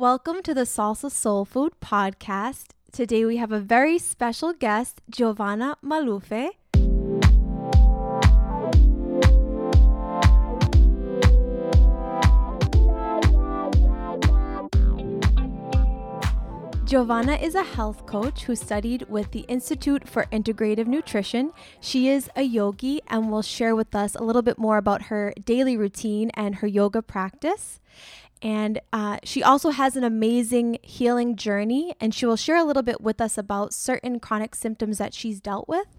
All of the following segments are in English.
Welcome to the Salsa Soul Food podcast. Today we have a very special guest, Giovanna Malufe. Giovanna is a health coach who studied with the Institute for Integrative Nutrition. She is a yogi and will share with us a little bit more about her daily routine and her yoga practice. And uh, she also has an amazing healing journey, and she will share a little bit with us about certain chronic symptoms that she's dealt with.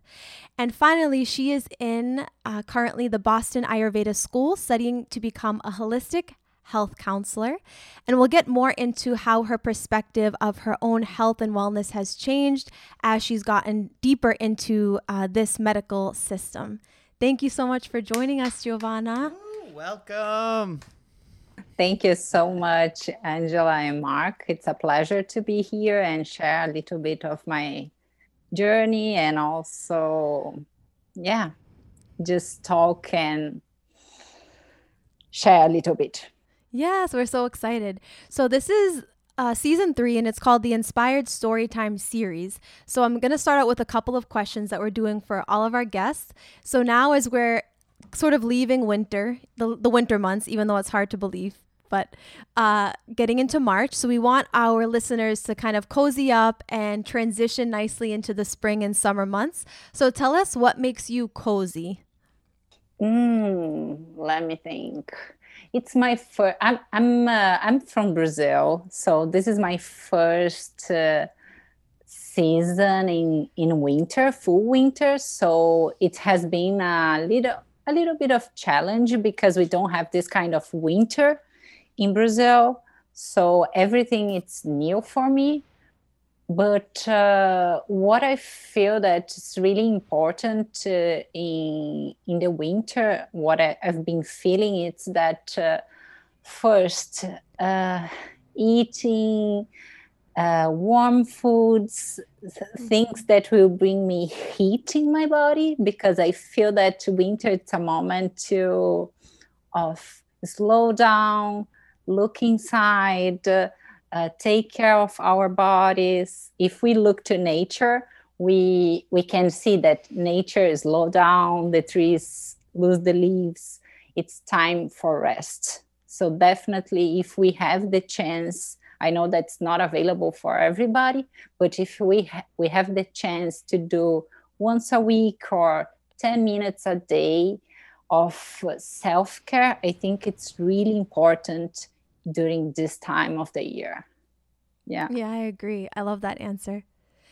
And finally, she is in uh, currently the Boston Ayurveda School studying to become a holistic health counselor. And we'll get more into how her perspective of her own health and wellness has changed as she's gotten deeper into uh, this medical system. Thank you so much for joining us, Giovanna. Ooh, welcome. Thank you so much, Angela and Mark. It's a pleasure to be here and share a little bit of my journey and also, yeah, just talk and share a little bit. Yes, we're so excited. So, this is uh, season three, and it's called the Inspired Storytime series. So, I'm going to start out with a couple of questions that we're doing for all of our guests. So, now as we're sort of leaving winter, the, the winter months, even though it's hard to believe, but uh, getting into March. So, we want our listeners to kind of cozy up and transition nicely into the spring and summer months. So, tell us what makes you cozy. Mm, let me think it's my first. I'm I'm uh, I'm from Brazil, so this is my first uh, season in in winter, full winter. So it has been a little a little bit of challenge because we don't have this kind of winter in Brazil. So everything it's new for me but uh, what I feel that is really important uh, in in the winter, what I, have been feeling is that uh, first uh, eating uh, warm foods, things that will bring me heat in my body, because I feel that winter it's a moment to of slow down, look inside uh, take care of our bodies. If we look to nature, we we can see that nature is low down. The trees lose the leaves. It's time for rest. So definitely, if we have the chance, I know that's not available for everybody, but if we ha- we have the chance to do once a week or 10 minutes a day of self care, I think it's really important during this time of the year. Yeah. Yeah, I agree. I love that answer.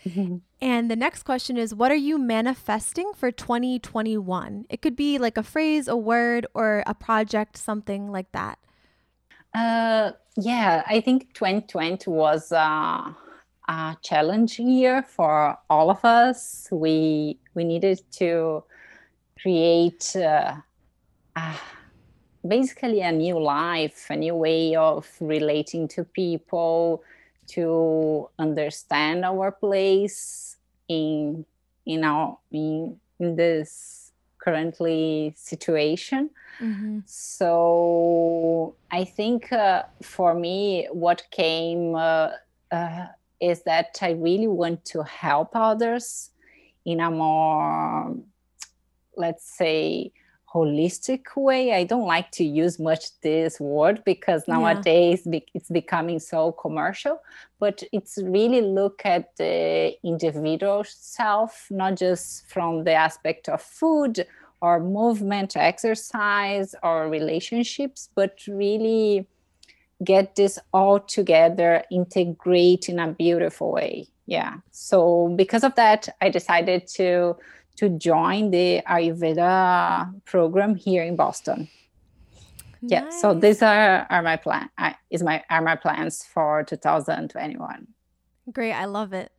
And the next question is What are you manifesting for 2021? It could be like a phrase, a word, or a project, something like that. Uh, yeah, I think 2020 was uh, a challenging year for all of us. We we needed to create uh, basically a new life, a new way of relating to people, to understand our place in in our in, in this currently situation. Mm-hmm. So I think uh, for me, what came uh, uh, is that I really want to help others in a more, let's say, holistic way. I don't like to use much this word because nowadays yeah. it's becoming so commercial, but it's really look at the individual self, not just from the aspect of food or movement, exercise or relationships, but really get this all together, integrate in a beautiful way. Yeah. So because of that, I decided to to join the Ayurveda program here in Boston. Nice. Yeah, so these are, are my plan. Uh, is my are my plans for 2021. Great, I love it.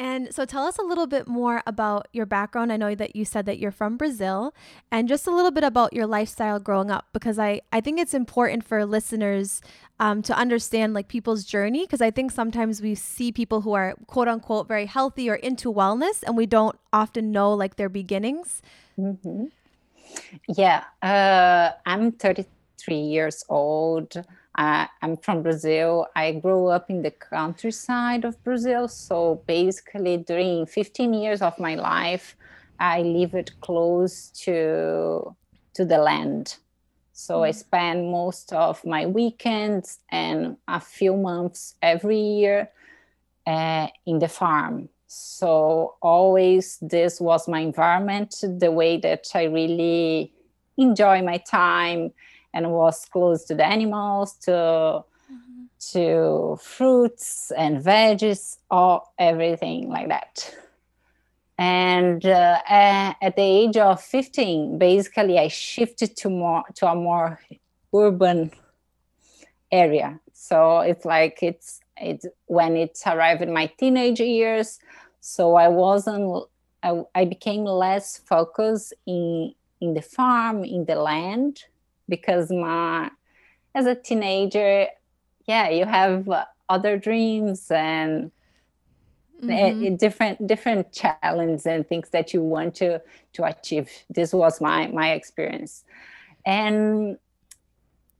And so tell us a little bit more about your background. I know that you said that you're from Brazil and just a little bit about your lifestyle growing up because I, I think it's important for listeners um, to understand like people's journey because I think sometimes we see people who are quote unquote very healthy or into wellness and we don't often know like their beginnings. Mm-hmm. Yeah, uh, I'm 33 years old. Uh, I'm from Brazil. I grew up in the countryside of Brazil. So basically, during 15 years of my life, I lived close to to the land. So I mm. spend most of my weekends and a few months every year uh, in the farm. So always this was my environment, the way that I really enjoy my time and was close to the animals, to mm-hmm. to fruits and veggies, all everything like that. And uh, at the age of 15, basically, I shifted to more to a more urban area. So it's like it's it's when it's arrived in my teenage years. So I wasn't. I, I became less focused in in the farm, in the land, because my as a teenager, yeah, you have other dreams and mm-hmm. different different challenges and things that you want to to achieve. This was my my experience, and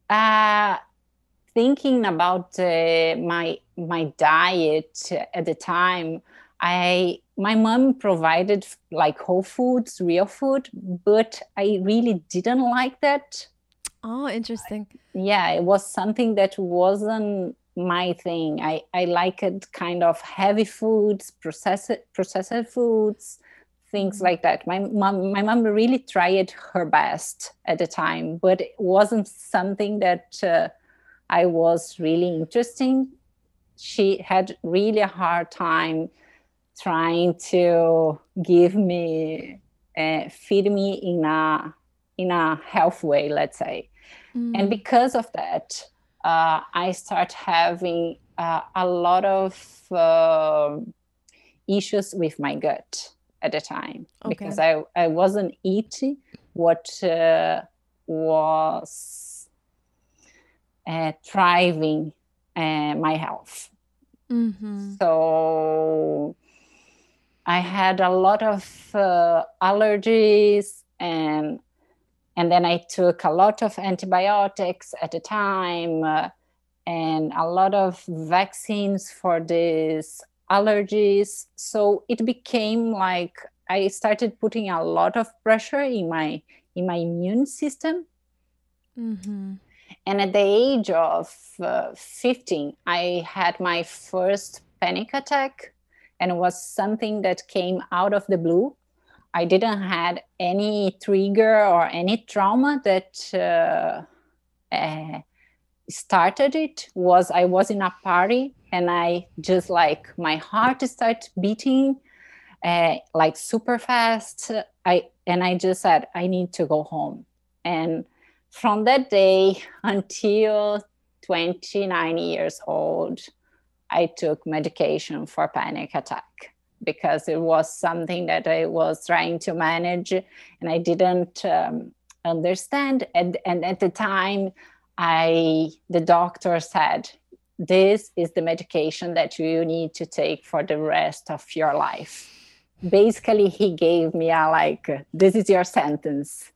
uh, thinking about uh, my my diet at the time, I my mom provided like whole foods, real food, but I really didn't like that. Oh, interesting. Yeah, it was something that wasn't my thing. I I liked kind of heavy foods, processed processed foods, things mm-hmm. like that. My mom my mom really tried her best at the time, but it wasn't something that uh, I was really interesting. She had really a hard time trying to give me uh, feed me in a in a health way let's say mm. and because of that uh, i start having uh, a lot of uh, issues with my gut at the time okay. because I, I wasn't eating what uh, was uh, thriving uh, my health mm-hmm. so I had a lot of uh, allergies and and then I took a lot of antibiotics at the time uh, and a lot of vaccines for these allergies. So it became like I started putting a lot of pressure in my in my immune system. Mm-hmm. And at the age of uh, 15, I had my first panic attack and it was something that came out of the blue i didn't had any trigger or any trauma that uh, uh, started it. Was i was in a party and i just like my heart started beating uh, like super fast. I and i just said i need to go home. And from that day until 29 years old I took medication for panic attack because it was something that I was trying to manage and I didn't um, understand. And, and at the time, I the doctor said, "This is the medication that you need to take for the rest of your life." Basically, he gave me a like, "This is your sentence.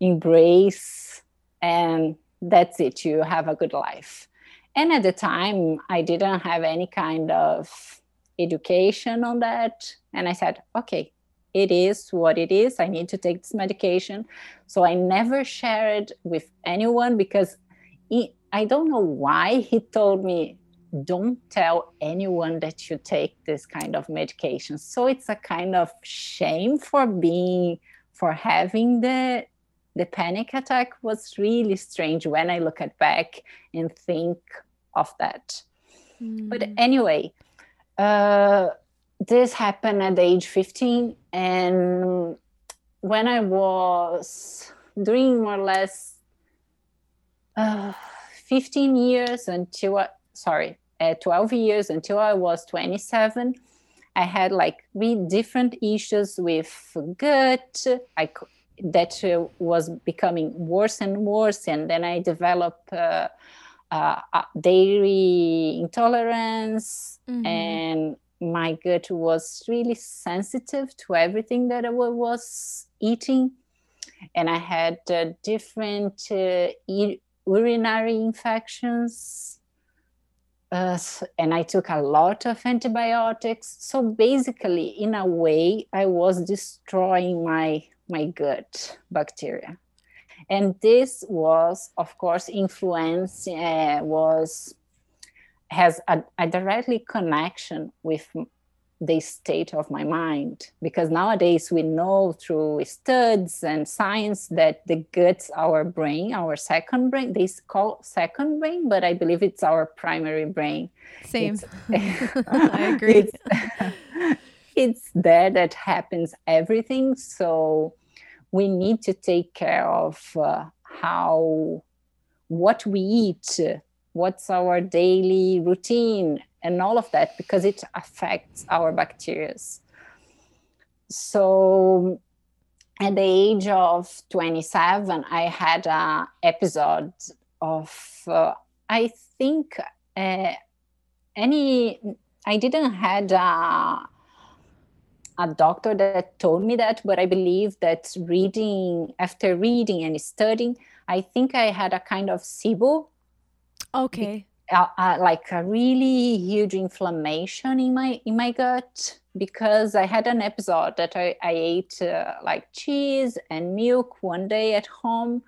Embrace, and that's it. You have a good life." and at the time i didn't have any kind of education on that and i said okay it is what it is i need to take this medication so i never shared with anyone because he, i don't know why he told me don't tell anyone that you take this kind of medication so it's a kind of shame for being for having the the panic attack was really strange when I look at back and think of that. Mm. But anyway, uh, this happened at age 15. And when I was doing more or less uh, 15 years until, I, sorry, uh, 12 years until I was 27, I had like three different issues with gut. I that was becoming worse and worse, and then I developed uh, uh, dairy intolerance mm-hmm. and my gut was really sensitive to everything that I was eating. And I had uh, different uh, urinary infections. Uh, and I took a lot of antibiotics. So basically, in a way, I was destroying my my gut bacteria, and this was, of course, influence uh, was has a, a directly connection with the state of my mind. Because nowadays we know through studies and science that the gut's our brain our second brain they call second brain but i believe it's our primary brain. Same. I agree. it's, it's there that happens everything. So we need to take care of uh, how what we eat what's our daily routine and all of that because it affects our bacteria. So at the age of 27, I had an episode of, uh, I think, uh, any, I didn't had a, a doctor that told me that, but I believe that reading, after reading and studying, I think I had a kind of SIBO. Okay uh, uh, like a really huge inflammation in my in my gut because I had an episode that I, I ate uh, like cheese and milk one day at home,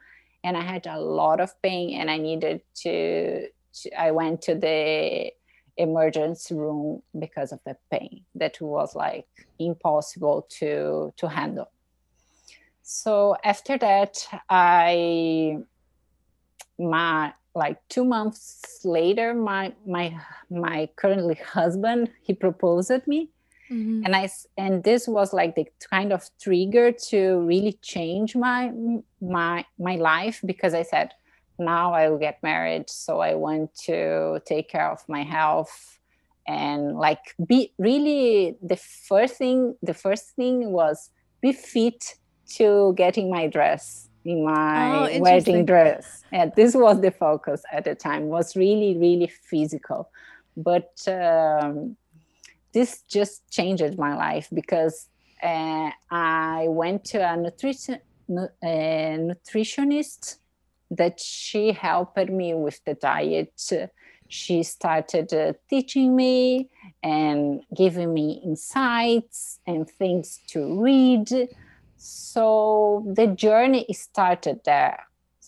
and I had a lot of pain, and I needed to. to I went to the emergency room because of the pain that was like impossible to to handle. So after that, I my like two months later my my my currently husband he proposed me mm-hmm. and i and this was like the kind of trigger to really change my my my life because i said now i will get married so i want to take care of my health and like be really the first thing the first thing was be fit to getting my dress in my oh, wedding dress. And this was the focus at the time. Was really really physical, but um, this just changed my life because uh, I went to a nutrition a nutritionist that she helped me with the diet. She started uh, teaching me and giving me insights and things to read. So the journey started there.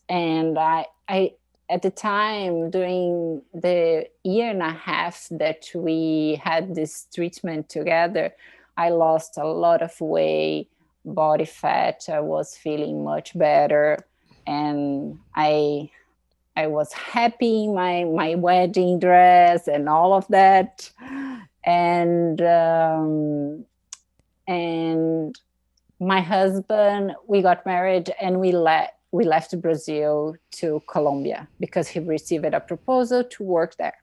And i i at the time during the year and a half that we had this treatment together i lost a lot of weight body fat i was feeling much better and i i was happy in my my wedding dress and all of that. And um, and my husband we got married and we let we left brazil to colombia because he received a proposal to work there.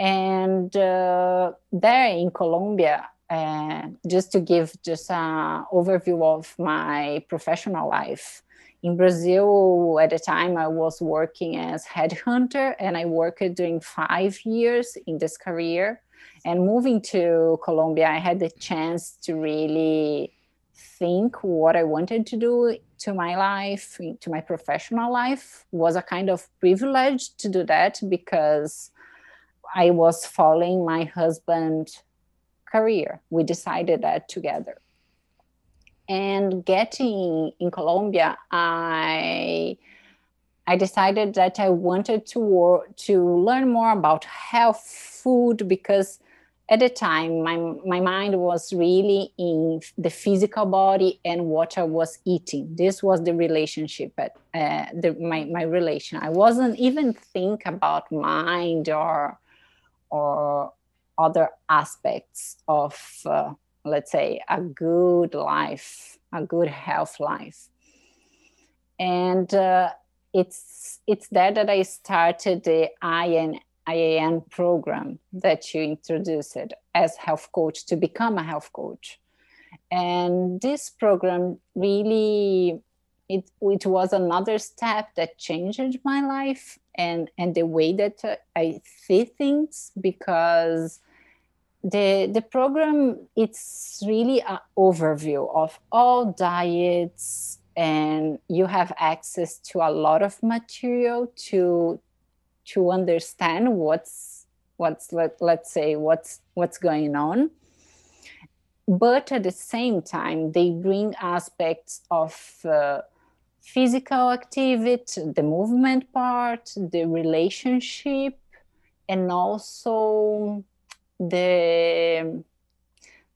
And uh, there in colombia uh, just to give just an overview of my professional life in brazil at the time i was working as headhunter and i worked during five years in this career and moving to colombia i had the chance to really think what I wanted to do to my life, to my professional life, was a kind of privilege to do that because I was following my husband's career. We decided that together. And getting in Colombia, I I decided that I wanted to work, to learn more about health food because at the time my, my mind was really in the physical body and what i was eating. This was the relationship at uh, the, my, my relation. I wasn't even think about mind or or other aspects of uh, let's say a good life a good health life and uh, it's it's there that i started the IN, IAN program that you introduced as health coach to become a health coach. And this program really it, it was another step that changed my life and, and the way that I see things because the the program it's really an overview of all diets and you have access to a lot of material to to understand what's what's let, let's say what's what's going on. But at the same time they bring aspects of uh, physical activity the movement part the relationship and also the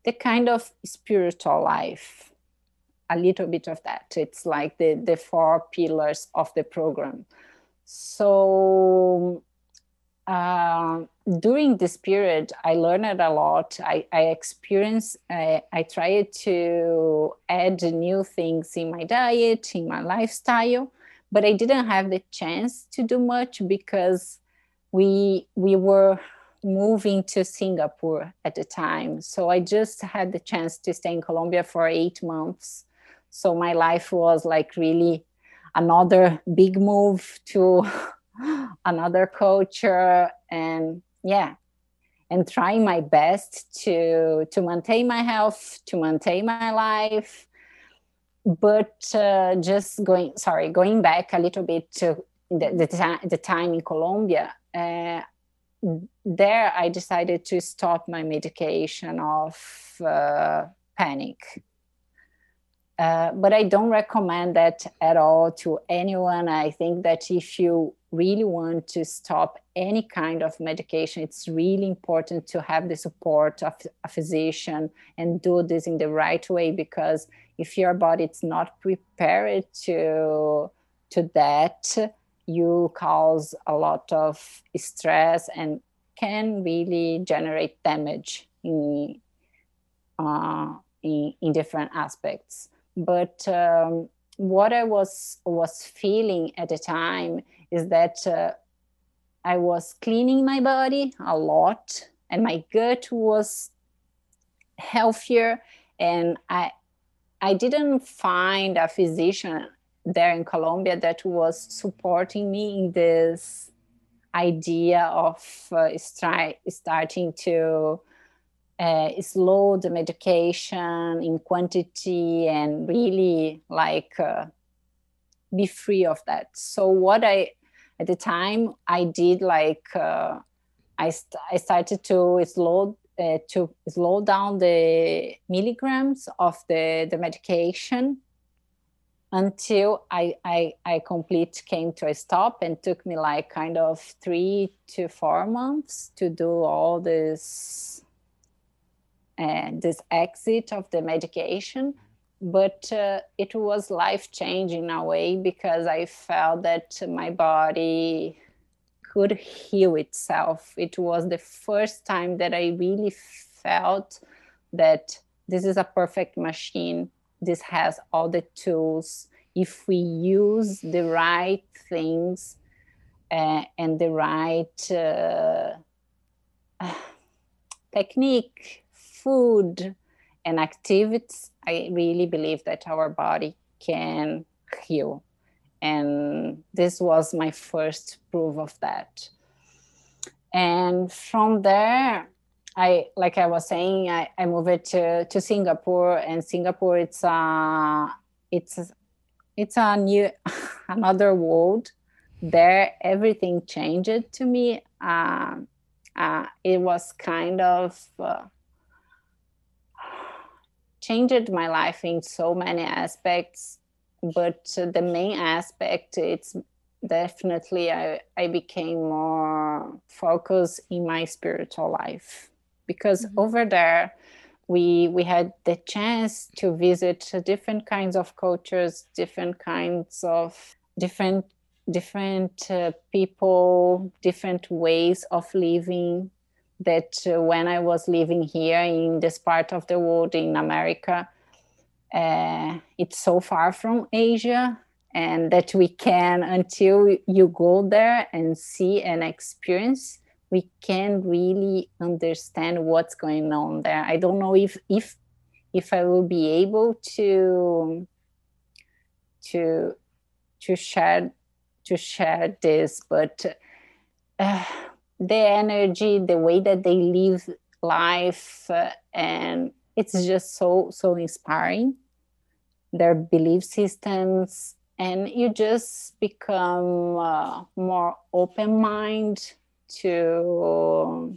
the kind of spiritual life a little bit of that. It's like the the four pillars of the program. So uh, during this period i learned a lot. I, I experienced I, I tried to add new things in my diet in my lifestyle but i didn't have the chance to do much because we we were moving to Singapore at the time. So I just had the chance to stay in Colombia for eight months. So my life was like really another big move to another culture and yeah and trying my best to to maintain my health to maintain my life but uh, just going sorry going back a little bit to the, the, the time in colombia uh, there I decided to stop my medication of uh, panic. Uh, but I don't recommend that at all to anyone. I think that if you really want to stop any kind of medication, it's really important to have the support of a physician and do this in the right way because if your body is not prepared to to that, you cause a lot of stress and can really generate damage in uh, in, in, different aspects. But um, what I was was feeling at the time is that uh, I was cleaning my body a lot, and my gut was healthier, and I I didn't find a physician there in Colombia that was supporting me in this idea of uh, stri- starting to uh, slow the medication in quantity and really like uh, be free of that. So what I at the time I did like uh, I st- I started to slow uh, to slow down the milligrams of the the medication until I, I I complete came to a stop and took me like kind of three to four months to do all this and uh, this exit of the medication but uh, it was life changing in a way because I felt that my body could heal itself. It was the first time that I really felt that this is a perfect machine this has all the tools. If we use the right things uh, and the right uh, technique food and activities i really believe that our body can heal. And this was my first proof of that. And from there I like I was saying, I, I moved to, to Singapore, and Singapore it's a it's it's a new another world. There, everything changed to me. Uh, uh, it was kind of uh, changed my life in so many aspects, but the main aspect it's definitely I, I became more focused in my spiritual life because mm-hmm. over there we we had the chance to visit different kinds of cultures different kinds of different different uh, people different ways of living that uh, when i was living here in this part of the world in america uh, it's so far from asia and that we can until you go there and see and experience we can really understand what's going on there. I don't know if if if i will be able to to to share to share this but uh, the energy the way that they live life uh, and it's just so so inspiring their belief systems and you just become uh, more open mind to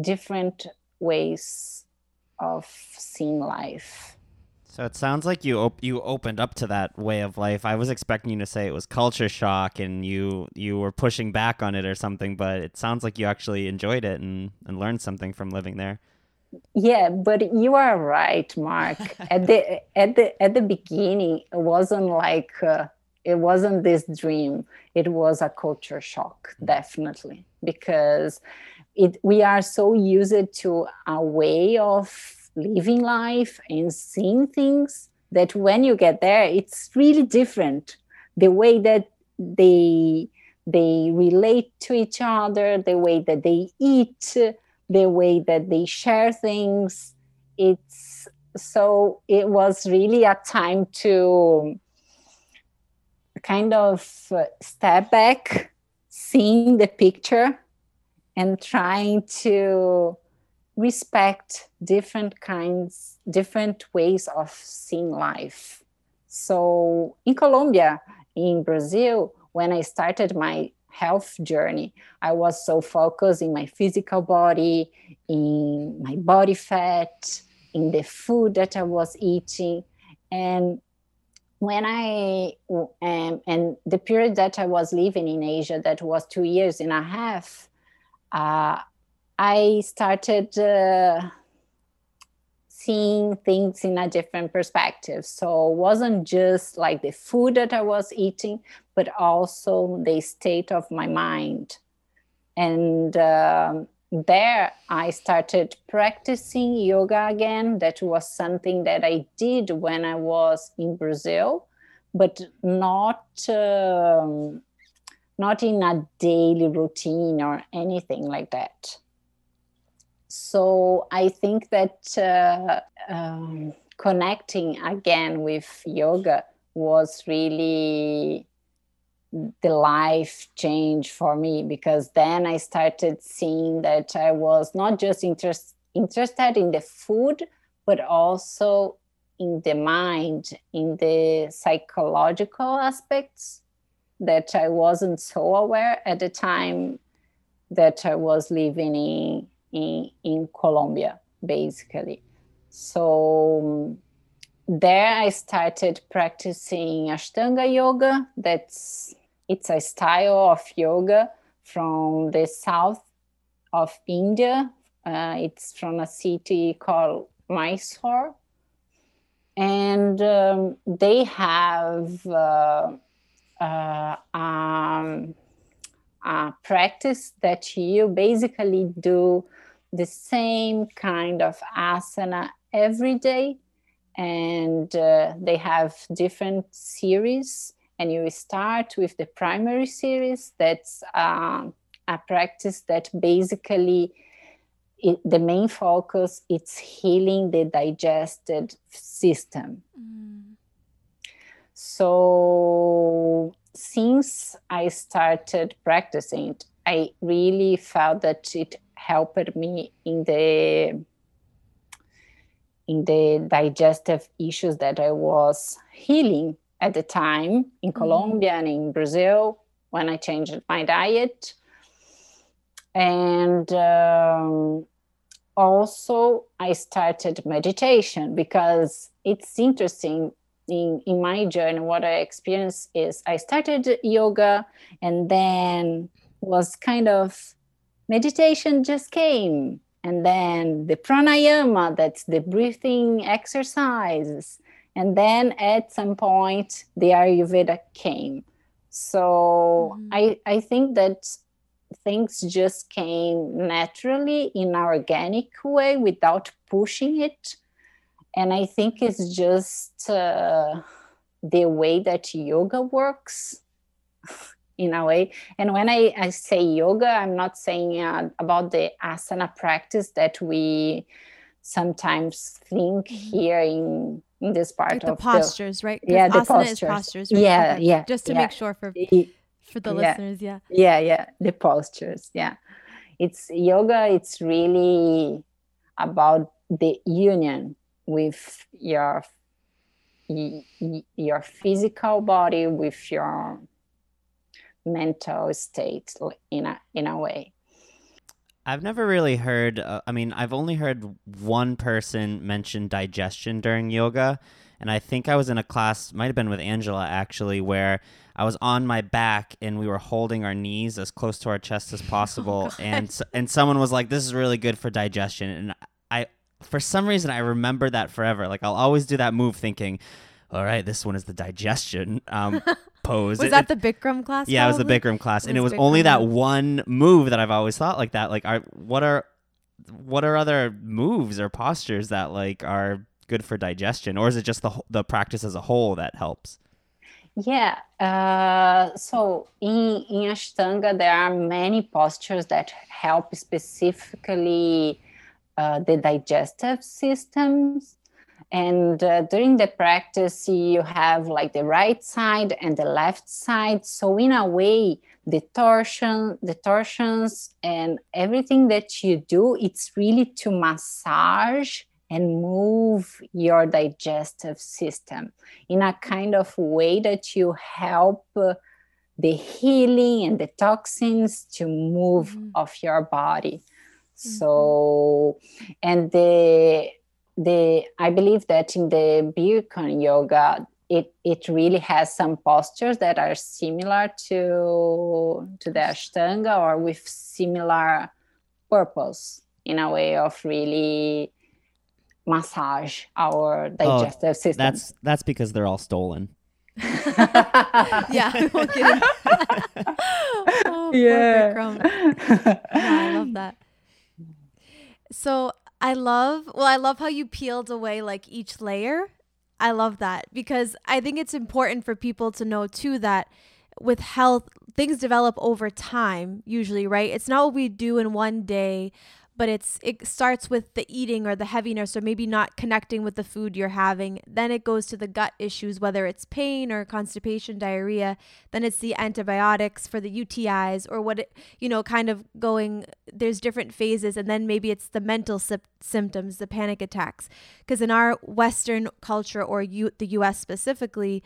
different ways of seeing life so it sounds like you op- you opened up to that way of life. I was expecting you to say it was culture shock and you you were pushing back on it or something, but it sounds like you actually enjoyed it and, and learned something from living there. Yeah, but you are right, Mark. at the at the at the beginning, it wasn't like uh, it wasn't this dream. It was a culture shock, mm. definitely, because it we are so used to a way of living life and seeing things that when you get there it's really different the way that they they relate to each other the way that they eat the way that they share things it's so it was really a time to kind of uh, step back seeing the picture and trying to respect different kinds, different ways of seeing life. So in Colombia, in Brazil, when I started my health journey, I was so focused in my physical body, in my body fat, in the food that I was eating. And when I, um, and the period that I was living in Asia, that was two years and a half, uh, I started uh, seeing things in a different perspective. So it wasn't just like the food that I was eating, but also the state of my mind. And um, there I started practicing yoga again. That was something that I did when I was in Brazil, but not. Um, not in a daily routine or anything like that. So I think that uh, um, connecting again with yoga was really the life change for me because then I started seeing that I was not just interest, interested in the food, but also in the mind, in the psychological aspects that I wasn't so aware at the time that I was living in in, in Colombia, basically. So there I started practicing Ashtanga yoga. That's it's a style of yoga from the south of India. Uh, it's from a city called Mysore. And um, they have uh, uh, um, a practice that you basically do the same kind of asana every day and uh, they have different series and you start with the primary series that's uh, a practice that basically it, the main focus is healing the digested system mm. so since i started practicing it i really felt that it helped me in the in the digestive issues that I was healing at the time in mm-hmm. Colombia and in Brazil when I changed my diet. And um, also, I started meditation because it's interesting in, in my journey. What I experienced is I started yoga and then was kind of meditation just came and then the pranayama that's the breathing exercises and then at some point the ayurveda came so mm-hmm. i i think that things just came naturally in an organic way without pushing it and i think it's just uh, the way that yoga works in a way. And when I, I say yoga, I'm not saying uh, about the asana practice that we sometimes think mm-hmm. here in in this part like of the postures, the, right? Yeah, the postures. postures right? Yeah, okay. yeah. Just to yeah. make sure for for the yeah. listeners, yeah. Yeah, yeah, the postures. Yeah, it's yoga. It's really about the union with your your physical body with your mental state in a in a way I've never really heard. Uh, I mean, I've only heard one person mention digestion during yoga, and I think I was in a class, might have been with Angela actually, where I was on my back and we were holding our knees as close to our chest as possible, oh, and and someone was like, "This is really good for digestion," and I, for some reason, I remember that forever. Like I'll always do that move, thinking, "All right, this one is the digestion." Um, pose. was it, that the Bikram class? Yeah, probably? it was the Bikram class, it and it was Bikram only that one move that I've always thought like that. Like, are what are what are other moves or postures that like are good for digestion, or is it just the the practice as a whole that helps? Yeah. Uh, so in in Ashtanga, there are many postures that help specifically uh, the digestive systems and uh, during the practice you have like the right side and the left side so in a way the torsion the torsions and everything that you do it's really to massage and move your digestive system in a kind of way that you help uh, the healing and the toxins to move mm-hmm. off your body mm-hmm. so and the the I believe that in the Bikram yoga, it it really has some postures that are similar to to the Ashtanga or with similar purpose in a way of really massage our digestive oh, system. That's that's because they're all stolen. yeah, oh, yeah. I love that. So I love, well, I love how you peeled away like each layer. I love that because I think it's important for people to know too that with health, things develop over time, usually, right? It's not what we do in one day but it's it starts with the eating or the heaviness or maybe not connecting with the food you're having. Then it goes to the gut issues whether it's pain or constipation diarrhea. Then it's the antibiotics for the UTIs or what it, you know kind of going there's different phases. And then maybe it's the mental symptoms the panic attacks. Because in our western culture or the US specifically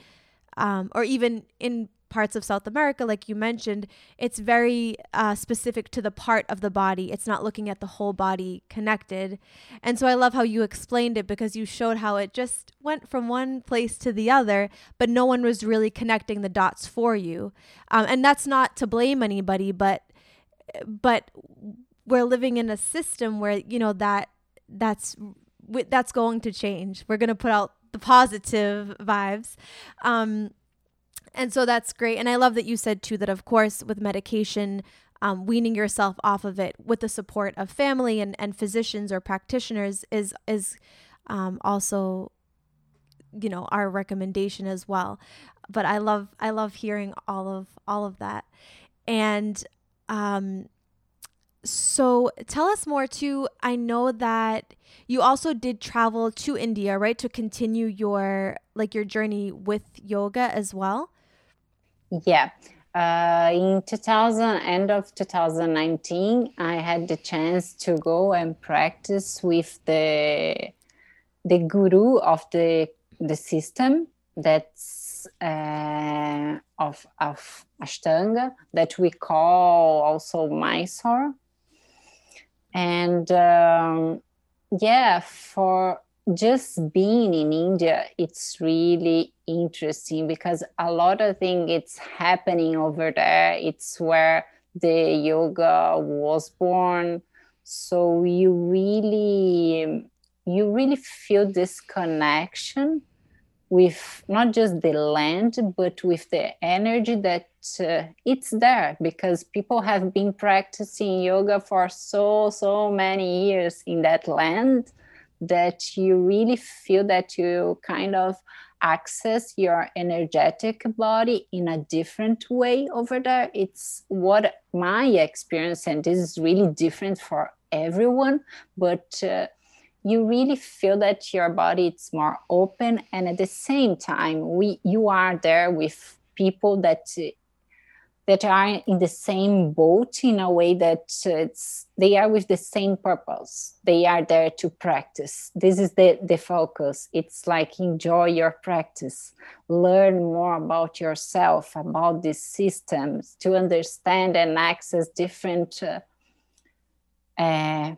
um, or even in parts of South America, like you mentioned, it's very uh, specific to the part of the body. It's not looking at the whole body connected. And so I love how you explained it because you showed how it just went from one place to the other, but no one was really connecting the dots for you. Um, and that's not to blame anybody, but but we're living in a system where you know that that's that's going to change. We're going to put out the positive vibes. Um, and so that's great. And I love that you said too that, of course, with medication, um, weaning yourself off of it with the support of family and, and physicians or practitioners is is um, also you know our recommendation as well. But i love i love hearing all of all of that. And um so tell us more too. I know that you also did travel to india right to continue your like your journey with yoga as well yeah. Uh, in 2000, end of 2019, I had the chance to go and practice with the the guru of the the system that's uh, of of Ashtanga that we call also Mysore, and um, yeah, for just being in India, it's really interesting because a lot of things it's happening over there. It's where the yoga was born. So you really you really feel this connection with not just the land but with the energy that uh, it's there because people have been practicing yoga for so so many years in that land that you really feel that you kind of access your energetic body in a different way over there. It's what my experience, and this is really different for everyone, but uh, you really feel that your body is more open, and at the same time, we you are there with people that that are in the same boat in a way that it's they are with the same purpose. They are there to practice. This is the the focus. It's like enjoy your practice. Learn more about yourself about these systems to understand and access different uh, uh,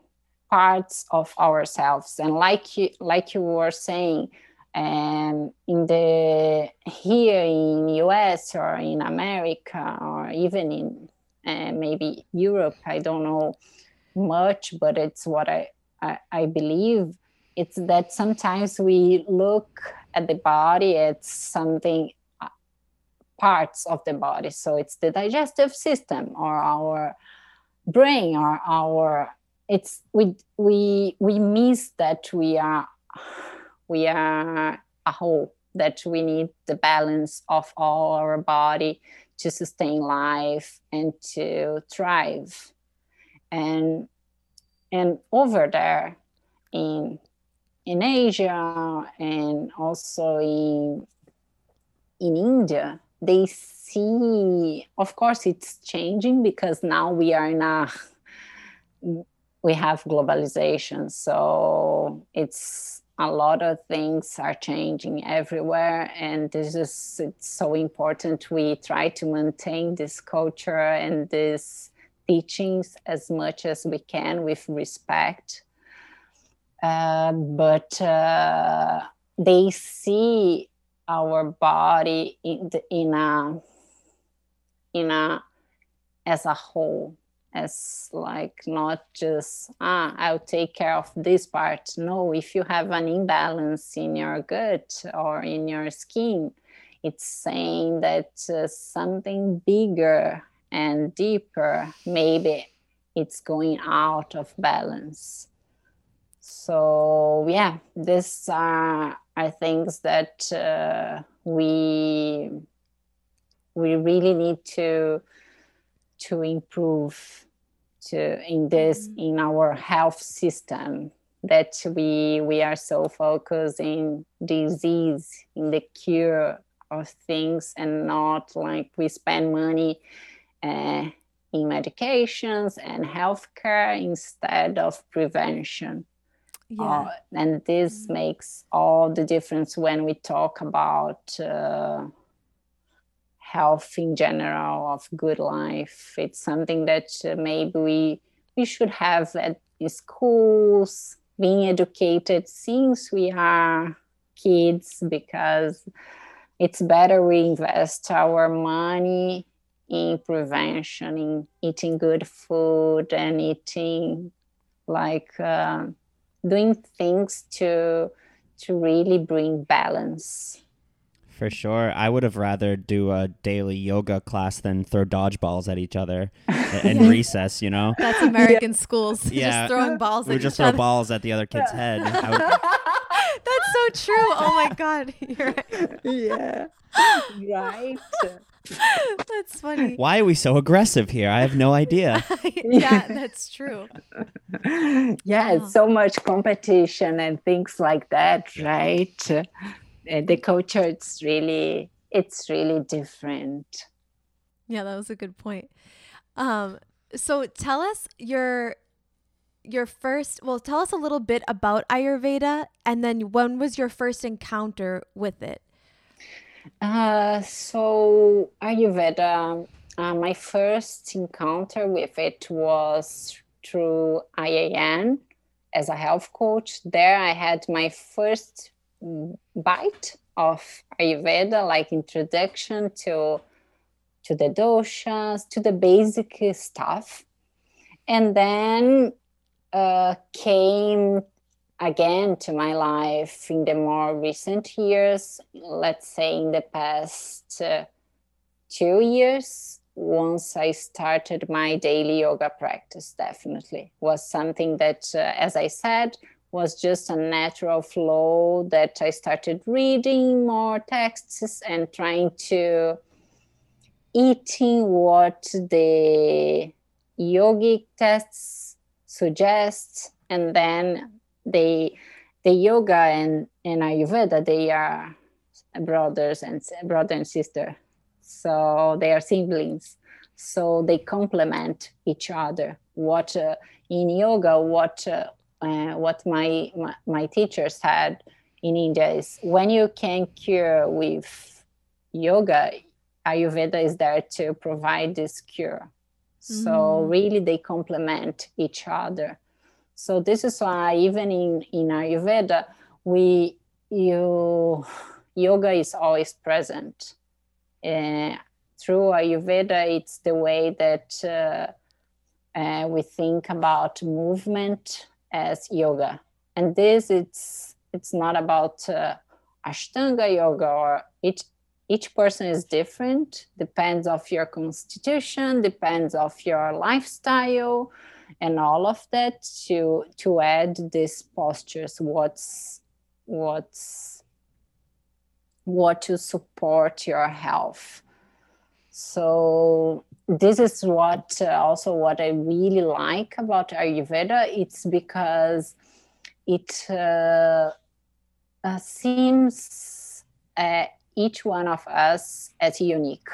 parts of ourselves. And like you like you were saying and in the here in us or in america or even in uh, maybe europe i don't know much but it's what I, I, I believe. It's that sometimes we look at the body it's something uh, parts of the body. So it's the digestive system or our brain or our it's we we we miss that we are we are a whole that we need the balance of all our body to sustain life and to thrive. And and over there in in asia and also in in india they see of course it's changing because now we are in a we have globalization. So it's a lot of things are changing everywhere and this is it's so important we try to maintain this culture and these teachings as much as we can with respect. Uh, but uh, they see our body in, in a in a as a whole as like not just ah i'll take care of this part. No if you have an imbalance in your gut or in your skin it's saying that uh, something bigger and deeper maybe it's going out of balance. So yeah these are, are things that uh, we we really need to to improve to in this mm-hmm. in our health system that we we are so focused in disease in the cure of things and not like we spend money uh, in medications and healthcare instead of prevention yeah. Uh, and this mm-hmm. makes all the difference when we talk about uh, health in general of good life. It's something that uh, maybe we we should have at schools being educated since we are kids because it's better we invest our money in prevention in eating good food and eating like uh, doing things to to really bring balance for sure. I would have rather do a daily yoga class than throw dodgeballs at each other in recess, you know? That's American yeah. schools. Yeah. Just throwing balls we just throw other. balls at the other kid's head. Would... That's so true. Oh my God. You're right. Yeah. Right. That's funny. Why are we so aggressive here? I have no idea. yeah, that's true. Yeah, oh. so much competition and things like that, right? Uh, the culture it's really it's really different. Yeah that was a good point. Um so tell us your your first well tell us a little bit about ayurveda and then when was your first encounter with it? Uh so ayurveda uh, my first encounter with it was through IIN as a health coach. There i had my first bite of Ayurveda, like introduction to to the doshas, to the basic stuff, and then uh, came again to my life in the more recent years. Let's say in the past uh, two years, once I started my daily yoga practice, definitely was something that, uh, as I said, was just a natural flow that I started reading more texts and trying to eating what the yogic texts suggest. And then they the yoga and, and ayurveda they are brothers and brother and sister. So they are siblings. So they complement each other. What uh, in yoga what uh, uh, what my, my my teacher said in india is when you can cure with yoga ayurveda is there to provide this cure. So mm. really they complement each other. So this is why even in in ayurveda we you yoga is always present. Uh, through Ayurveda, it's the way that uh, uh, we think about movement as yoga, and this it's it's not about uh, Ashtanga yoga or each each person is different. Depends of your constitution, depends of your lifestyle, and all of that to to add these postures. What's what's what to support your health so this is what uh, also what i really like about ayurveda. It's because it uh, uh, seems uh, each one of us as unique.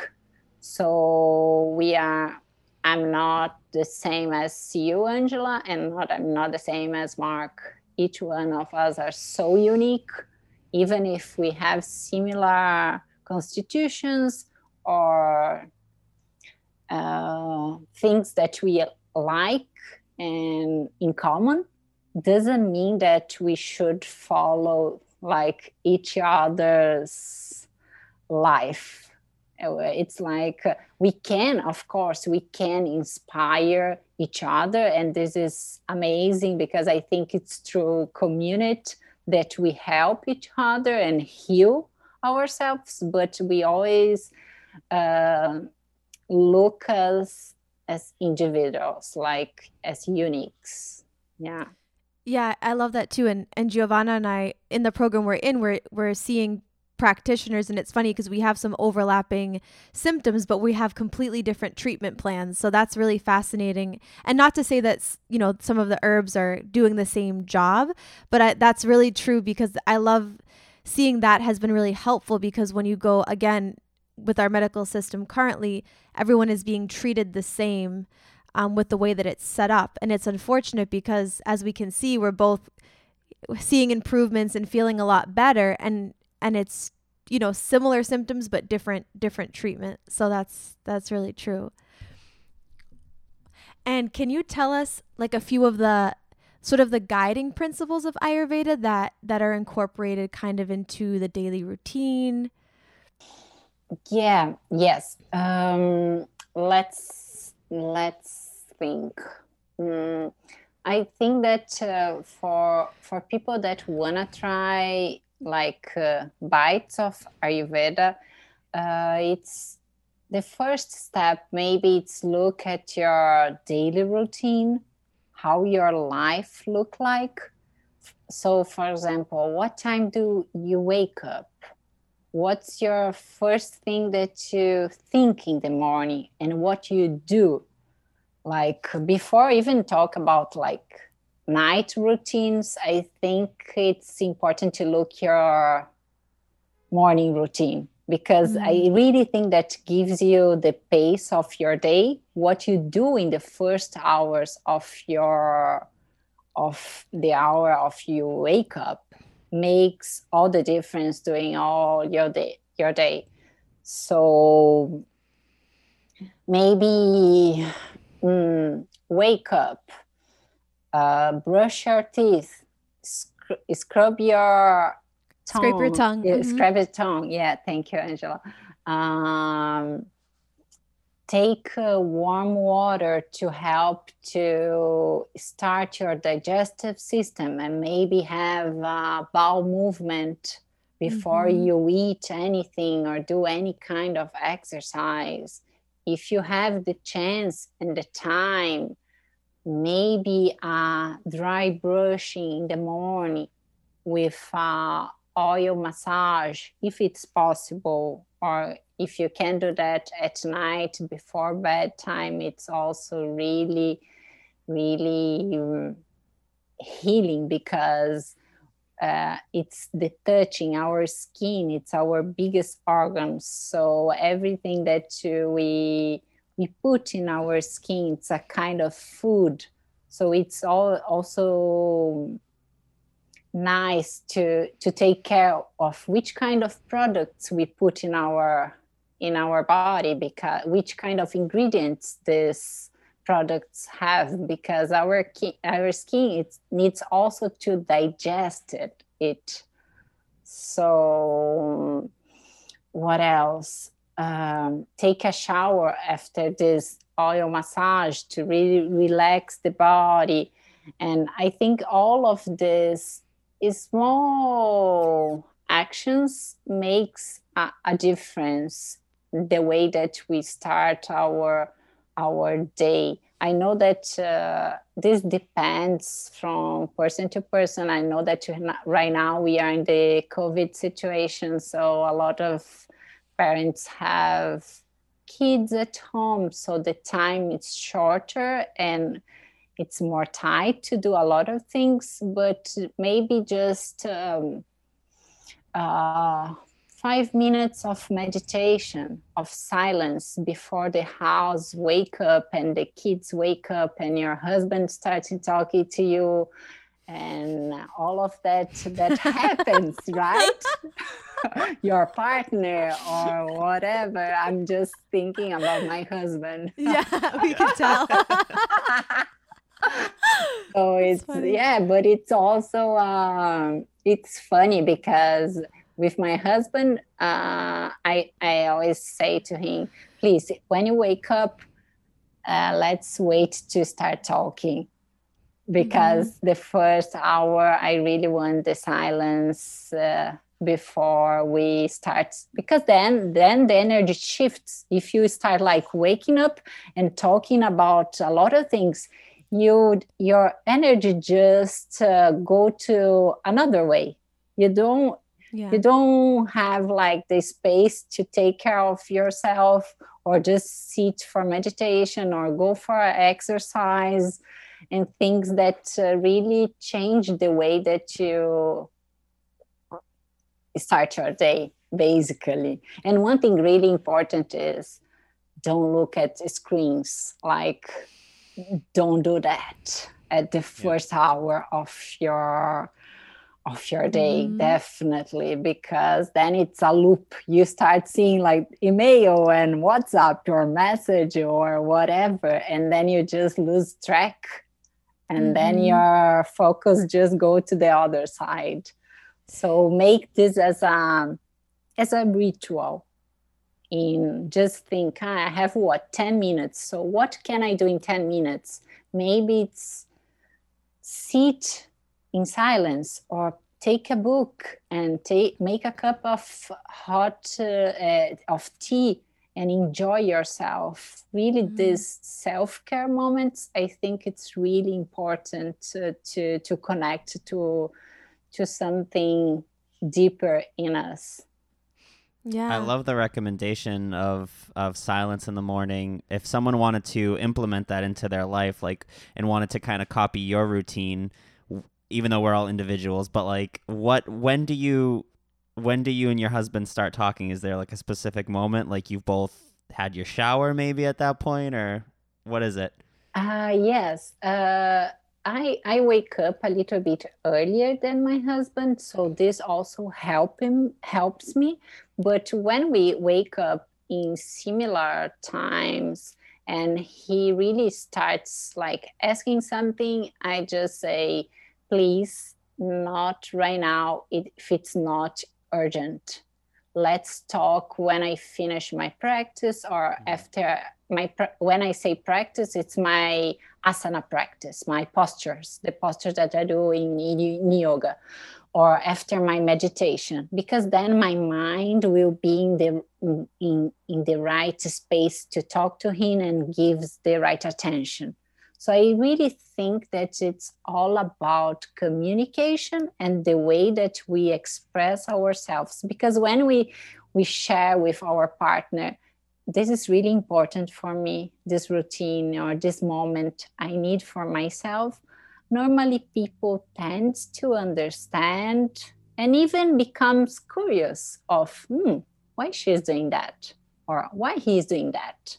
So we are i'm not the same as you angela and not i'm not the same as mark. Each one of us are so unique even if we have similar constitutions or uh, things that we like and in common doesn't mean that we should follow like each other's life. It's like uh, we can of course we can inspire each other and this is amazing because i think it's through community that we help each other and heal ourselves but we always uh, look as as individuals like as uniques. Yeah. Yeah i love that too. And and giovanna and i in the program we're in we're we're seeing practitioners and it's funny because we have some overlapping symptoms but we have completely different treatment plans. So that's really fascinating. And not to say that you know some of the herbs are doing the same job but I, that's really true because i love seeing that has been really helpful because when you go again with our medical system currently, everyone is being treated the same um, with the way that it's set up. And it's unfortunate because, as we can see, we're both seeing improvements and feeling a lot better. And and it's you know similar symptoms but different different treatment. So that's that's really true. And can you tell us like a few of the sort of the guiding principles of Ayurveda that that are incorporated kind of into the daily routine? Yeah yes. Um, let's let's think. Mm, i think that uh, for for people that want to try like uh, bites of ayurveda uh, it's the first step maybe it's look at your daily routine how your life look like. So for example what time do you wake up what's your first thing that you think in the morning and what you do like before even talk about like night routines i think it's important to look your morning routine because mm-hmm. i really think that gives you the pace of your day what you do in the first hours of your of the hour of you wake up makes all the difference during all your day your day. So maybe mm, wake up uh, brush your teeth sc- scrub your tongue scrape your tongue. mm-hmm. scrub your tongue. Yeah thank you angela. Um, take uh, warm water to help to start your digestive system and maybe have a bowel movement before mm-hmm. you eat anything or do any kind of exercise if you have the chance and the time maybe a dry brushing in the morning with uh, oil massage if it's possible or if you can do that at night before bedtime it's also really really um, healing because uh, it's the touching our skin. It's our biggest organ. So everything that we we put in our skin it's a kind of food. So it's all also nice to to take care of which kind of products we put in our in our body because which kind of ingredients this products have because our our skin it needs also to digest it. It so what else? Um, take a shower after this oil massage to really relax the body. And i think all of this small actions makes a, a difference the way that we start our our day. I know that uh, this depends from person to person. I know that right now we are in the covid situation so a lot of parents have kids at home so the time is shorter and it's more tight to do a lot of things, but maybe just um, uh, five minutes of meditation, of silence before the house wake up and the kids wake up and your husband starts talking to you and all of that that happens right? Your partner or whatever. I'm just thinking about my husband. Yeah we can tell. So it's yeah but it's also um, it's funny because with my husband uh, i i always say to him please when you wake up uh, let's wait to start talking. Because mm-hmm. the first hour i really want the silence uh, before we start because then then the energy shifts. If you start like waking up and talking about a lot of things you your energy just uh, go to another way. You don't yeah. you don't have like the space to take care of yourself or just sit for meditation or go for exercise and things that uh, really change the way that you start your day basically and one thing really important is don't look at screens like don't do that at the first yeah. hour of your of your day mm-hmm. definitely because then it's a loop you start seeing like email and whatsapp or message or whatever and then you just lose track and mm-hmm. then your focus just go to the other side so make this as a as a ritual in just think ah, i have what 10 minutes so what can i do in 10 minutes maybe it's sit in silence or take a book and take make a cup of hot uh, uh, of tea and enjoy yourself really mm-hmm. these self-care moments i think it's really important to, to to connect to to something deeper in us yeah. I love the recommendation of of silence in the morning. If someone wanted to implement that into their life like and wanted to kind of copy your routine even though we're all individuals, but like what when do you when do you and your husband start talking? Is there like a specific moment like you've both had your shower maybe at that point or what is it? Uh yes. Uh I I wake up a little bit earlier than my husband, so this also help him helps me. But when we wake up in similar times and he really starts like asking something, I just say, please, not right now. if it's not urgent. Let's talk when I finish my practice or mm-hmm. after my when I say practice, it's my asana practice, my postures, the postures that I do in, in yoga or after my meditation because then my mind will be in the in, in the right space to talk to him and gives the right attention so i really think that it's all about communication and the way that we express ourselves. Because when we we share with our partner this is really important for me this routine or this moment i need for myself normally people tend to understand and even becomes curious of hmm, why she's doing that or why he's doing that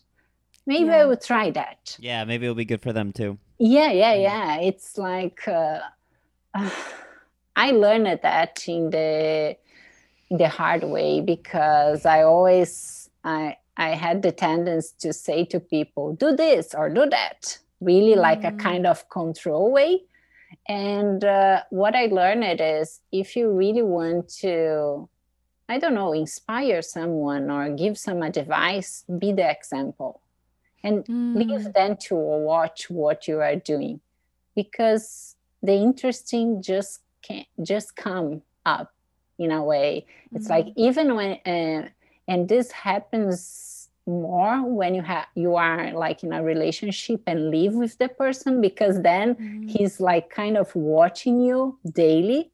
maybe Yeah. I will try that. Yeah, maybe it'll be good for them too. Yeah, yeah, yeah. It's like uh, I learned that in the in the hard way because I always I I had the tendency to say to people, do this or do that, really like a Mm. kind of control way. And uh, what I learned is if you really want to, I don't know, inspire someone or give some advice, be the example and Mm. leave them to watch what you are doing because the interesting just can just come up in a way it's like even when uh, and this happens more when you have you are like in a relationship and live with the person because then Mhm. he's like kind of watching you daily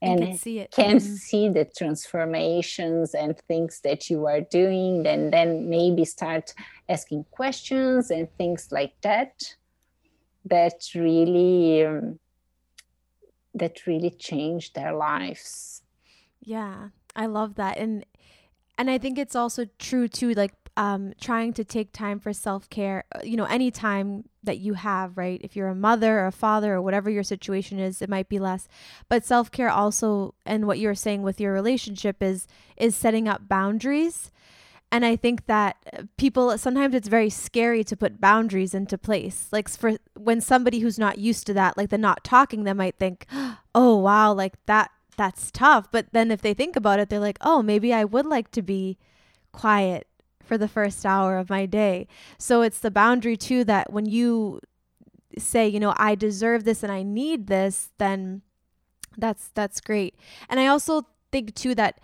And can see it. can Mhm. see the transformations and things that you are doing and then maybe start asking questions and things like that that really um, that really change their lives Yeah, I love that. And and I think it's also true too like um trying to take time for self-care, uh, you know, any time that you have, right? If you're a mother or a father or whatever your situation is, it might be less. But self-care also and what you're saying with your relationship is is setting up boundaries. And I think that uh, people sometimes it's very scary to put boundaries into place. Like for when somebody who's not used to that, like the not talking, they might think, "Oh, wow, like that that's tough." But then if they think about it, they're like, "Oh, maybe I would like to be quiet for the first hour of my day." So it's the boundary too that when you say, you know, I deserve this and I need this, then that's that's great. And I also think too that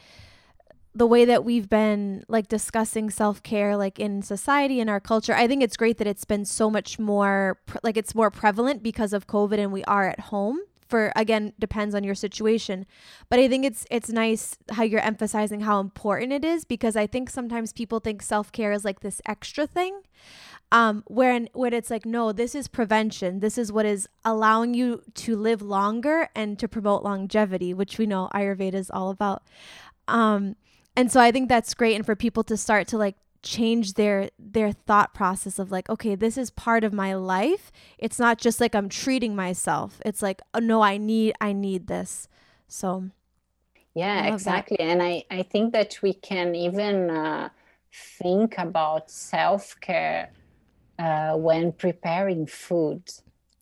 the way that we've been like discussing self-care like in society in our culture i think it's great that it's been so much more like it's more prevalent because of covid and we are at home for again depends on your situation. But i think it's it's nice how you're emphasizing how important it is because i think sometimes people think self-care is like this extra thing um when when it's like no this is prevention. This is what is allowing you to live longer and to promote longevity which we know ayurveda is all about. Um and so i think that's great and for people to start to like change their their thought process of like okay this is part of my life. It's not just like i'm treating myself. It's like oh no i need i need this. So yeah love that. exactly. And i i think that we can even uh, think about self-care uh, when preparing food.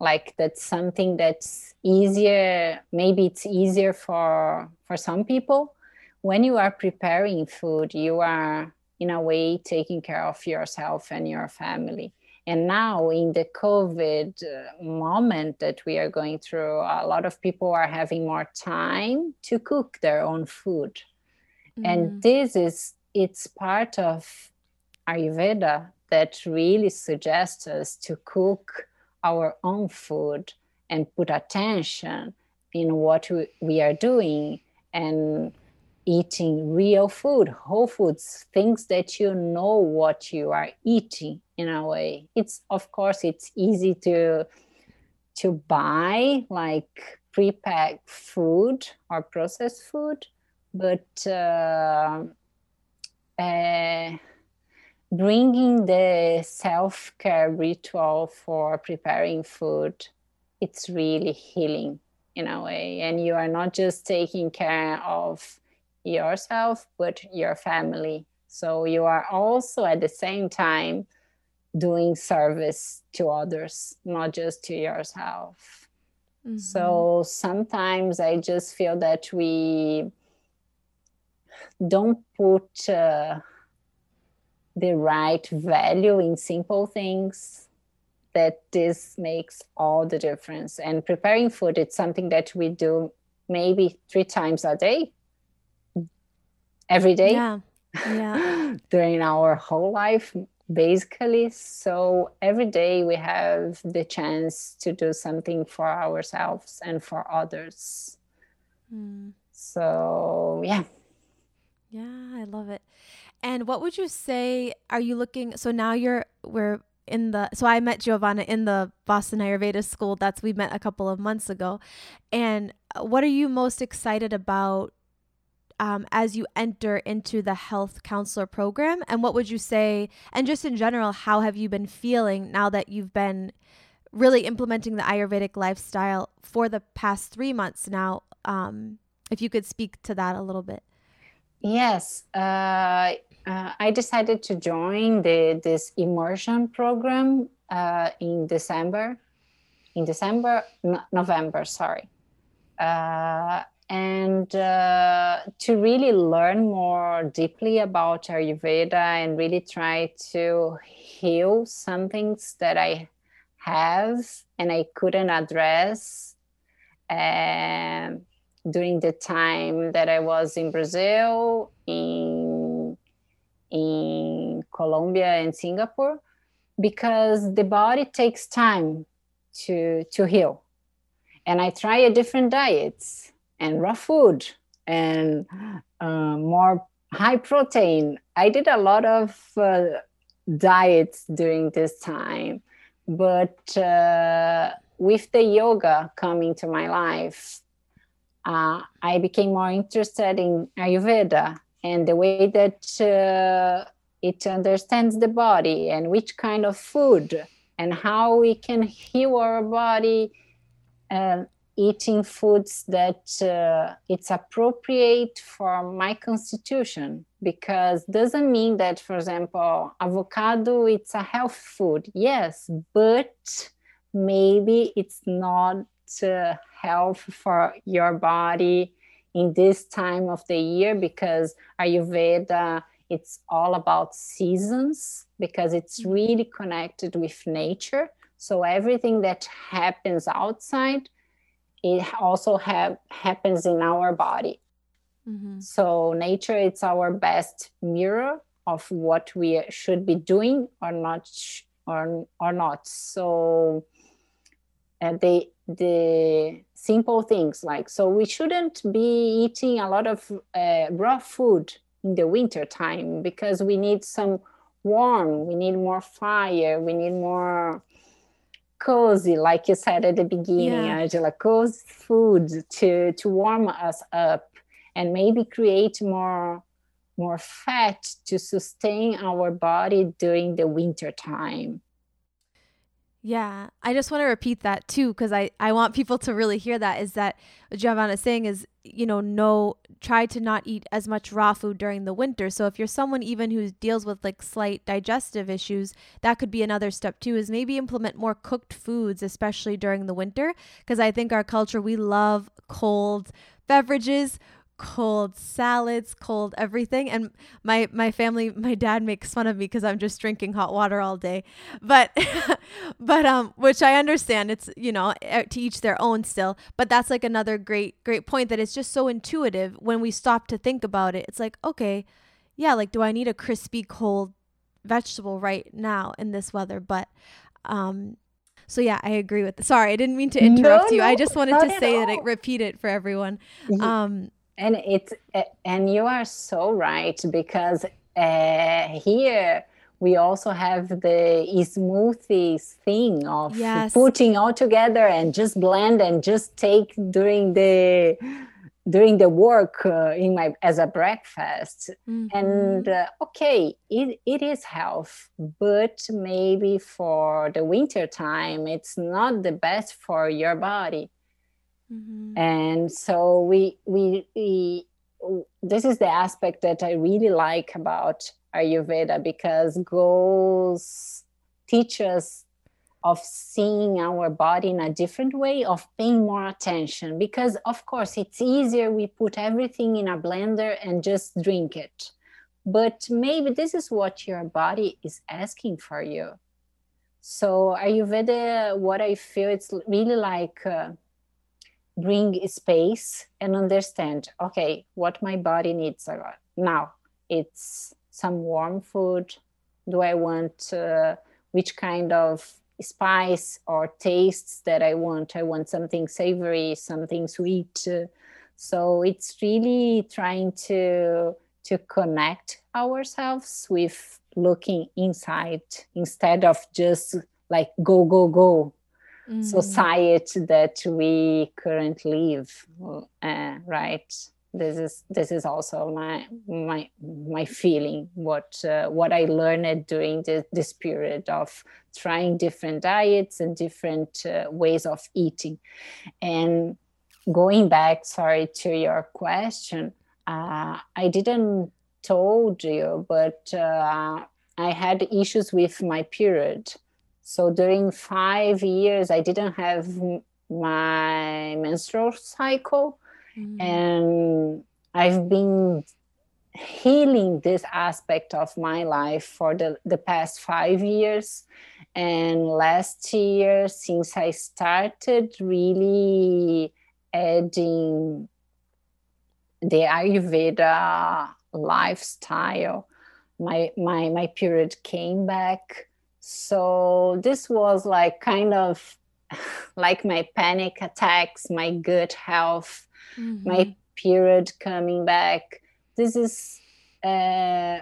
Like that's something that's easier maybe it's easier for for some people. When you are preparing food you are in a way taking care of yourself and your family. And now in the covid uh, moment that we are going through a lot of people are having more time to cook their own food. Mm, and this is it's part of ayurveda that really suggests us to cook our own food and put attention in what we, we are doing and eating real food whole foods things that you know what you are eating in a way. It's of course it's easy to to buy like pre-packed food or processed food but uh, uh, bringing the self-care ritual for preparing food it's really healing in a way. And you are not just taking care of yourself but your family so you are also at the same time doing service to others not just to yourself mhm. so sometimes I just feel that we don't put uh, the right value in simple things that this makes all the difference. And preparing food, it's something that we do maybe three times a day, every day. Yeah. Yeah. During our whole life basically. So every day we have the chance to do something for ourselves and for others. Mm. so yeah. Yeah, I love it. And what would you say are you looking so now you're we're in the so I met Giovanna in the Boston Ayurveda school. That's we met a couple of months ago. And what are you most excited about um, as you enter into the health counselor program? And what would you say, and just in general, how have you been feeling now that you've been really implementing the Ayurvedic lifestyle for the past three months now? Um, if you could speak to that a little bit. Yes, uh, uh, I decided to join the this immersion program uh, in December, in December, no, November, sorry, uh, and uh, to really learn more deeply about Ayurveda and really try to heal some things that I have and I couldn't address um, during the time that I was in Brazil, in in Colombia and Singapore, because the body takes time to to heal. And I try a different diets and raw food and uh, more high protein. I did a lot of uh, diets during this time but uh, with the yoga coming to my life, uh, I became more interested in Ayurveda and the way that uh, it understands the body and which kind of food and how we can heal our body uh, eating foods that uh, it's appropriate for my constitution because doesn't mean that for example avocado it's a health food yes but maybe it's not uh, health for your body in this time of the year because ayurveda it's all about seasons because it's really connected with nature. So everything that happens outside it also have happens in our body mm-hmm. so nature it's our best mirror of what we should be doing or not or, or not so and the the simple things like so we shouldn't be eating a lot of uh, raw food in the winter time because we need some warm we need more fire we need more cozy, like you said at the beginning, yeah. Angela, cozy food to to warm us up and maybe create more more fat to sustain our body during the winter time. Yeah, I just want to repeat that too because I I want people to really hear that is that Giovanna is saying is you know no try to not eat as much raw food during the winter. So if you're someone even who deals with like slight digestive issues, that could be another step too is maybe implement more cooked foods especially during the winter because I think our culture we love cold beverages cold salads, cold everything. And my my family, my dad makes fun of me because I'm just drinking hot water all day. But but um, which I understand. It's you know to each their own still. But that's like another great great point that it's just so intuitive when we stop to think about it. It's like okay, yeah, like do I need a crispy cold vegetable right now in this weather? But um so yeah, I agree with. The, sorry, I didn't mean to interrupt no, you. No, I just wanted to say that I repeat it for everyone. Um, and it's and you are so right because uh, here we also have the smoothies thing of yes. putting all together and just blend and just take during the during the work uh, in my as a breakfast mm-hmm. and uh, okay it, it is health but maybe for the winter time it's not the best for your body Mm-hmm. And so we, we, we, this is the aspect that I really like about Ayurveda because goes teach us of seeing our body in a different way, of paying more attention. Because of course it's easier we put everything in a blender and just drink it. But maybe this is what your body is asking for you. So Ayurveda, what I feel, it's really like uh, bring space and understand okay what my body needs now it's some warm food. Do i want uh, which kind of spice or tastes that i want? I want something savory something sweet. So it's really trying to to connect ourselves with looking inside instead of just like go go go mm. society that we currently live uh, right? This is this is also my my my feeling what uh, what i learned during the, this period of trying different diets and different uh, ways of eating. And going back sorry to your question uh, i didn't told you but uh, i had issues with my period so during five years i didn't have my menstrual cycle mm-hmm. and I've been healing this aspect of my life for the, the past five years. And last year, since I started really adding the Ayurveda lifestyle, my my my period came back. So this was like kind of like my panic attacks, my good health, mm-hmm. my period coming back. This is, uh,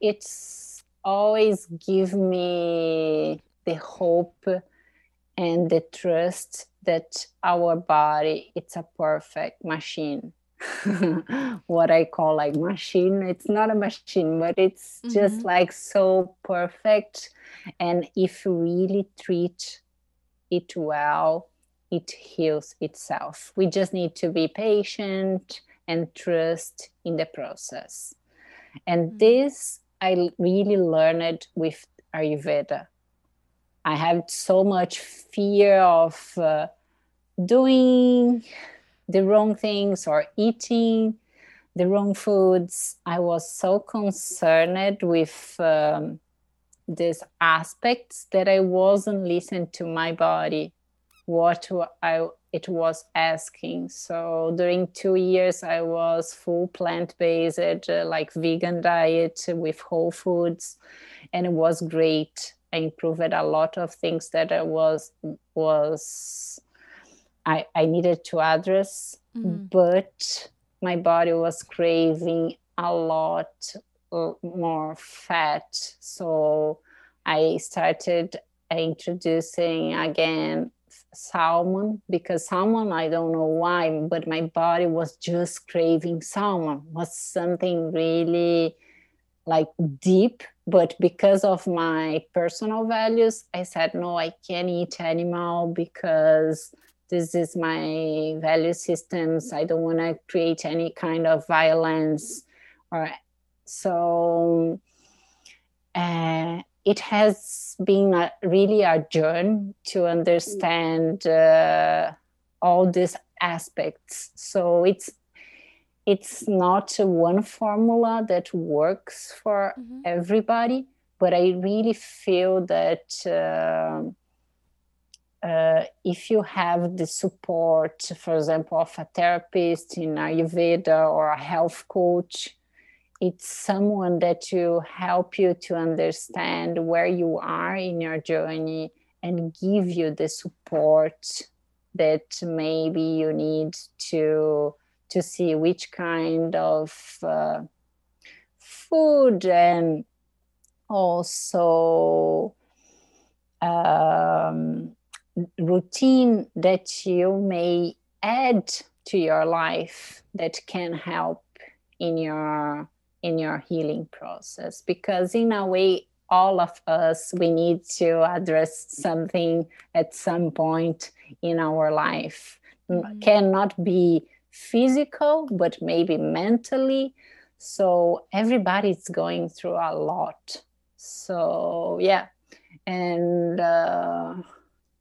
it's always give me the hope and the trust that our body it's a perfect machine what i call like machine it's not a machine but it's mm-hmm. just like so perfect and if you really treat it well, it heals itself. We just need to be patient and trust in the process. And mm-hmm. this I really learned with Ayurveda. I had so much fear of uh, doing the wrong things or eating the wrong foods. I was so concerned with um, these aspects that I wasn't listening to my body, what I it was asking. So during two years, I was full plant based, uh, like vegan diet with whole foods, and it was great. I improved a lot of things that I was was I, I needed to address, mm-hmm. but my body was craving a lot more fat. So I started introducing again salmon because salmon i don't know why but my body was just craving salmon was something really like deep but because of my personal values i said no i can't eat animal because this is my value systems i don't want to create any kind of violence or so uh, it has been a, really a journey to understand uh, all these aspects. So it's it's not one formula that works for mm-hmm. everybody, but I really feel that. Uh, uh, if you have the support, for example, of a therapist in Ayurveda or a health coach, it's someone that will help you to understand where you are in your journey and give you the support that maybe you need to to see which kind of uh, food and also um, routine that you may add to your life that can help in your in your healing process? Because in a way all of us we need to address something at some point in our life. Mm-hmm. cannot be physical but maybe mentally. So everybody's going through a lot. So yeah. And uh,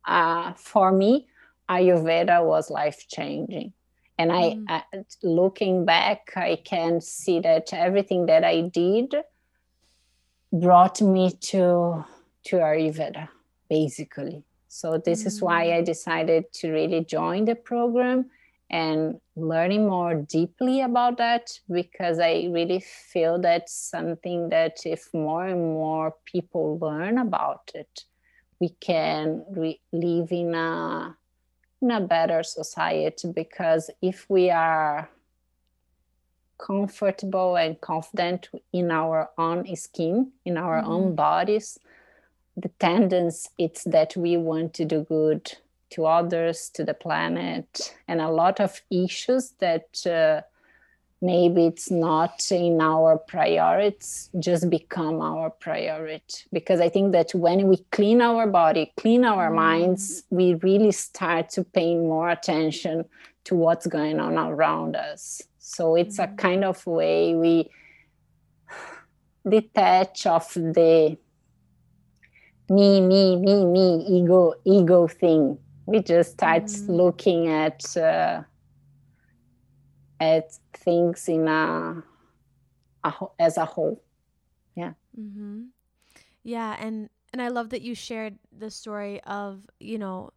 uh, for me ayurveda was life changing and I, mm. I, looking back i can see that everything that i did brought me to to ayurveda basically so this mm. is why i mm. decided to really join the program and learning more deeply about that because i really feel that's something that if more and more people learn about it we can re- live in a in a better society because if we are comfortable and confident in our own skin in our mm-hmm. own bodies the tendency it's that we want to do good to others to the planet and a lot of issues that uh, maybe it's not in our priorities just become our priority because i think that when we clean our body clean our mm. minds we really start to pay more attention to what's going on around us so it's mm. a kind of way we detach of the me me me me ego ego thing we just start mm. looking at uh, at things in a, a as a whole. Yeah. Mm-hmm. Yeah, and and I love that you shared the story of you know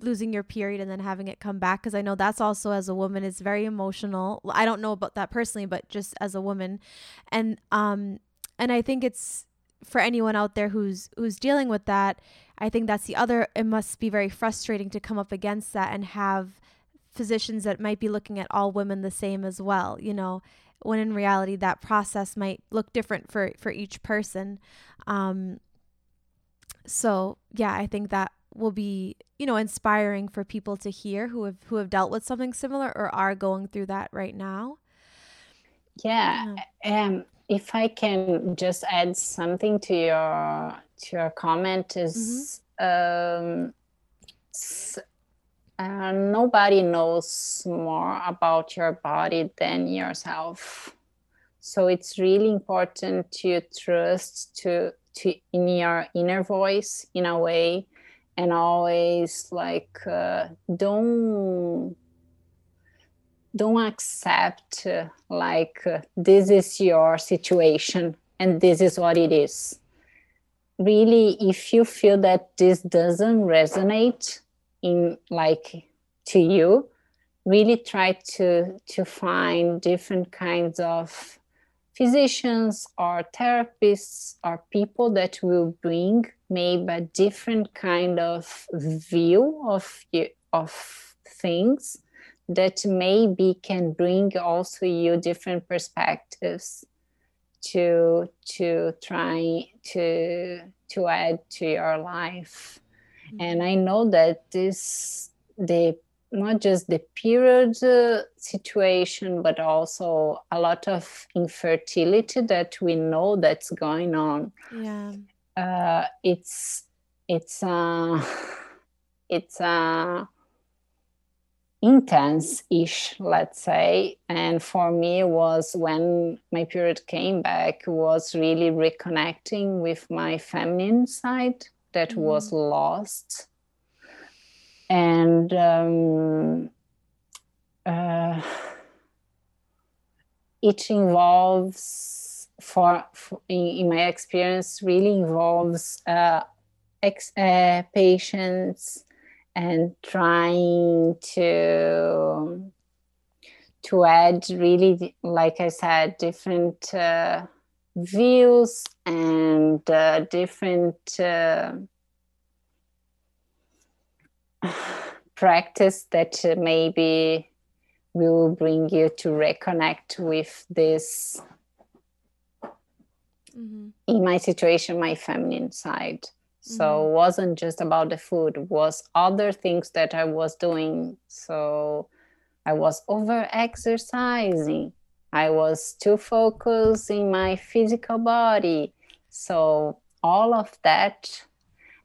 losing your period and then having it come back because I know that's also as a woman is very emotional. I don't know about that personally, but just as a woman, and um, and I think it's for anyone out there who's who's dealing with that. I think that's the other. It must be very frustrating to come up against that and have physicians that might be looking at all women the same as well, you know, when in reality that process might look different for for each person. Um, so yeah, I think that will be you know inspiring for people to hear who have who have dealt with something similar or are going through that right now. Yeah, yeah. um, if I can just add something to your to your comment is. Mm-hmm. Um, uh, nobody knows more about your body than yourself. So it's really important to trust to to in your inner voice in a way and always like uh, don't don't accept uh, like uh, this is your situation and this is what it is. Really if you feel that this doesn't resonate in like to you really try to to find different kinds of physicians or therapists or people that will bring maybe a different kind of view of of things that maybe can bring also you different perspectives to to try to to add to your life and i know that this the not just the period uh, situation but also a lot of infertility that we know that's going on. Yeah. Uh, it's it's uh it's uh intense-ish let's say. And for me was when my period came back was really reconnecting with my feminine side that mm. was lost and um, uh, it involves for, for in, in, my experience really involves uh, ex, uh, patients and trying to to add really like i said different uh, views and uh, different uh, practice that maybe will bring you to reconnect with this mm-hmm. in my situation my feminine side so mm-hmm. it wasn't just about the food it was other things that i was doing so i was over exercising I was too focused in my physical body. So all of that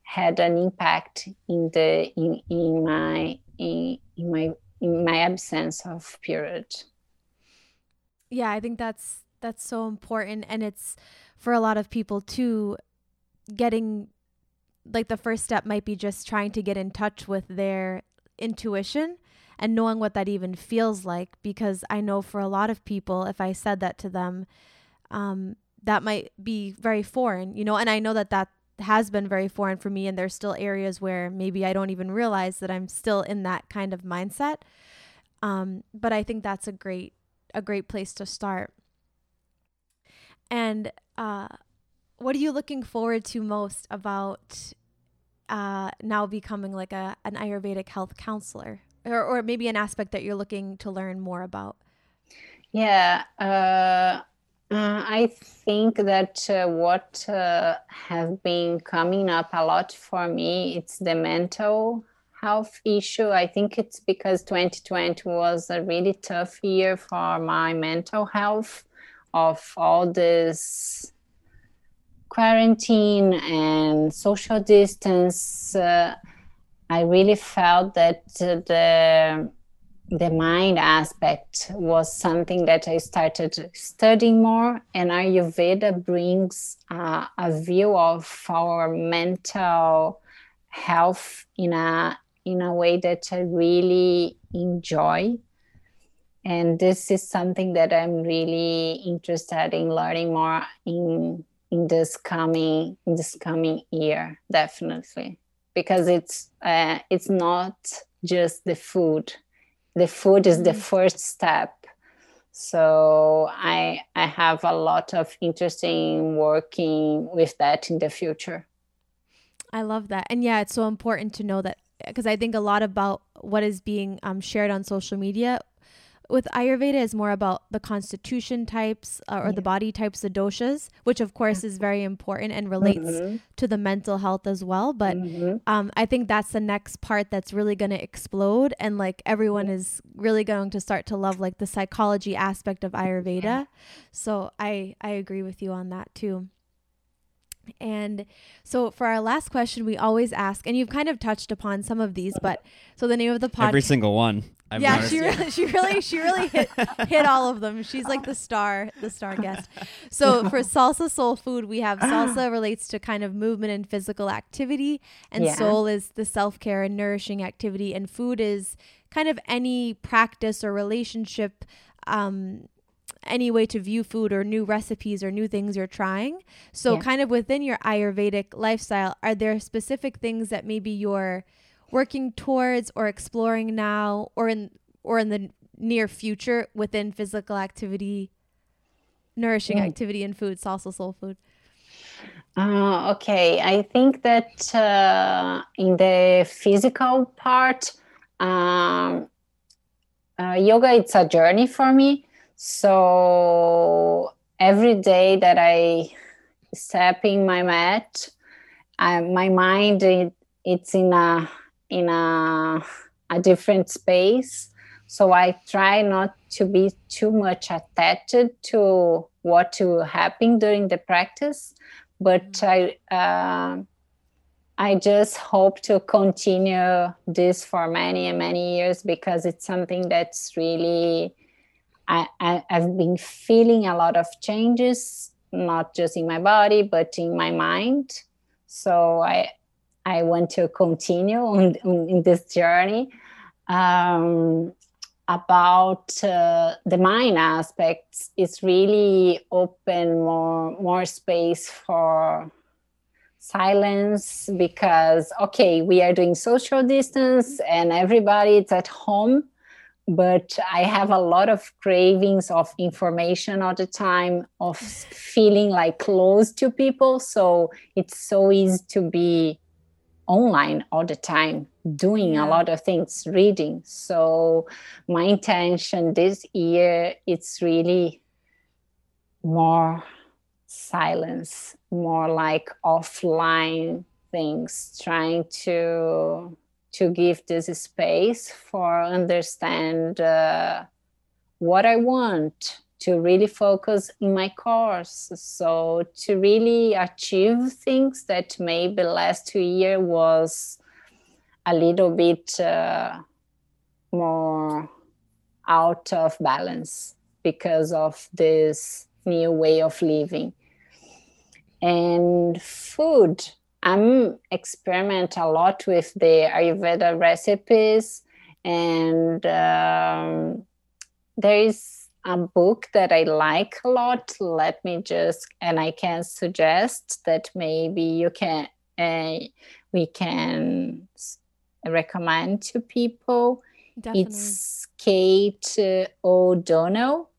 had an impact in the in, in my in, in my in my absence of period. Yeah, I think that's that's so important and it's for a lot of people too getting like the first step might be just trying to get in touch with their intuition and knowing what that even feels like because I know for a lot of people if I said that to them um, that might be very foreign you know and I know that that has been very foreign for me and there's still areas where maybe I don't even realize that I'm still in that kind of mindset um, but I think that's a great a great place to start and uh, what are you looking forward to most about uh, now becoming like a an Ayurvedic health counselor? Or, or maybe an aspect that you're looking to learn more about? Yeah, uh, uh, I think that uh, what uh, has been coming up a lot for me it's the mental health issue. I think it's because 2020 was a really tough year for my mental health of all this quarantine and social distance. I really felt that the the mind aspect was something that I started studying more, and Ayurveda brings uh, a view of our mental health in a in a way that I really enjoy. And this is something that I'm really interested in learning more in in this coming in this coming year, definitely, because it's uh, it's not just the food. The food is the mm. first step. So i i have a lot of interest in working with that in the future. I love that. And yeah it's so important to know that because i think a lot about what is being um, shared on social media with Ayurveda is more about the constitution types uh, or yeah. the body types, the doshas, which of course is very important and relates mm-hmm. to the mental health as well. But mm-hmm. um, I think that's the next part that's really going to explode, and like everyone yeah. is really going to start to love like the psychology aspect of Ayurveda. Yeah. So I I agree with you on that too. And so for our last question, we always ask, and you've kind of touched upon some of these, but so the name of the podcast. Every single one. I've yeah, she really, she really, she really hit, hit all of them. She's like the star, the star guest. So for salsa soul food, we have salsa relates to kind of movement and physical activity, and yeah. soul is the self care and nourishing activity, and food is kind of any practice or relationship um, any way to view food or new recipes or new things you're trying. So, yeah. kind of within your Ayurvedic lifestyle, are there specific things that maybe you're working towards or exploring now or in or in the near future within physical activity, nourishing mm. activity and food, salsa soul food? Uh, okay, I think that uh, in the physical part, um, uh, yoga it's a journey for me so every day that I step in my mat, I, my mind it, it's in a in a a different space. So I try not to be too much attached to what will happen during the practice, but mm-hmm. I uh, I just hope to continue this for many and many years because it's something that's really I, I, I've been feeling a lot of changes, not just in my body, but in my mind. So I, I want to continue on, on in this journey. Um, about uh, the mind aspects it's really open more more space for silence because okay we are doing social distance and everybody is at home but I have a lot of cravings of information all the time, of feeling like close to people. So it's so easy to be online all the time, doing yeah. a lot of things, reading. So my intention this year it's really more silence, more like offline things, trying to to give this space for understand uh, what I want to really focus in my course. So to really achieve things that maybe last two year was a little bit uh, more out of balance because of this new way of living. And food I'm experiment a lot with the Ayurveda recipes, and um, there is a book that I like a lot. Let me just and I can suggest that maybe you can uh, we can recommend to people. Definitely. It's Kate O'Donnell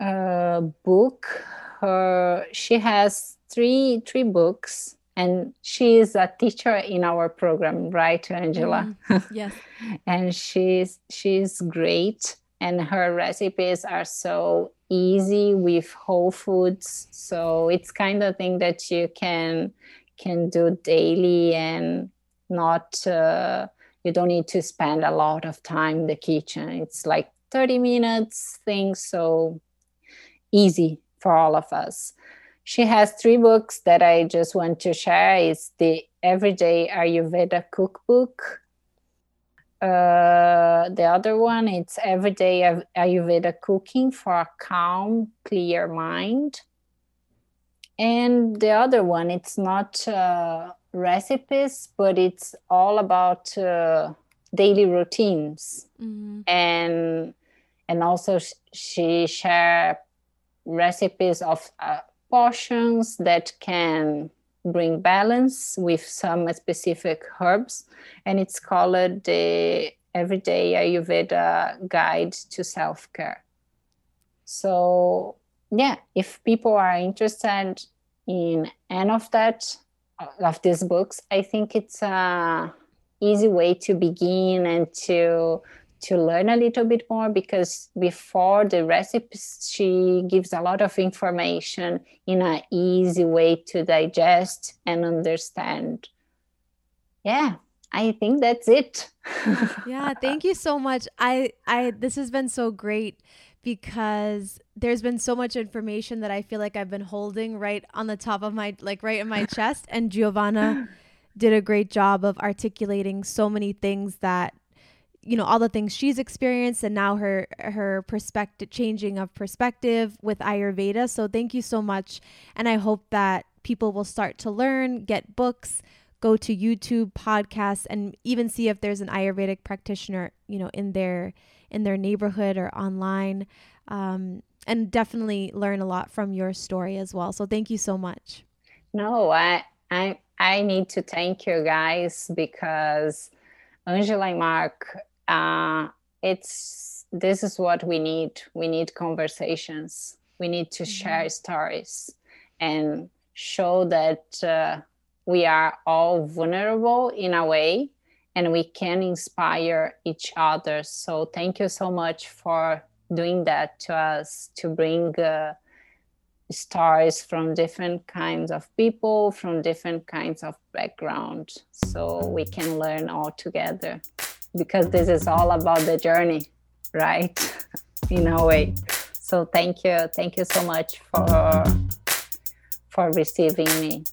uh, book. Her she has three three books and she is a teacher in our program right angela mm, yes and she's she's great and her recipes are so easy with whole foods. So it's kind of thing that you can can do daily and not uh, you don't need to spend a lot of time in the kitchen. It's like 30 minutes thing so easy for all of us. She has three books that i just want to share. It's the everyday ayurveda cookbook uh, the other one it's everyday ayurveda cooking for a calm clear mind and the other one it's not uh, recipes but it's all about uh, daily routines mm-hmm. and and also she share recipes of uh, portions that can bring balance with some specific herbs and it's called the everyday ayurveda guide to self-care. So yeah if people are interested in any of that uh, of these books i think it's a easy way to begin and to to learn a little bit more because before the recipes she gives a lot of information in an easy way to digest and understand. Yeah i think that's it. Yeah thank you so much. I i this has been so great because there's been so much information that i feel like i've been holding right on the top of my like right in my chest and giovanna did a great job of articulating so many things that you know all the things she's experienced and now her her perspective changing of perspective with ayurveda. So thank you so much. And i hope that people will start to learn get books go to youtube podcasts and even see if there's an ayurvedic practitioner you know in their in their neighborhood or online. Um, and definitely learn a lot from your story as well. So thank you so much. No i i i need to thank you guys because angela and mark uh, it's this is what we need. We need conversations. We need to mm-hmm. share stories and show that uh, we are all vulnerable in a way and we can inspire each other. So thank you so much for doing that to us to bring uh, stories from different kinds of people from different kinds of background so we can learn all together because this is all about the journey, right? In a way. So thank you. Thank you so much for for receiving me.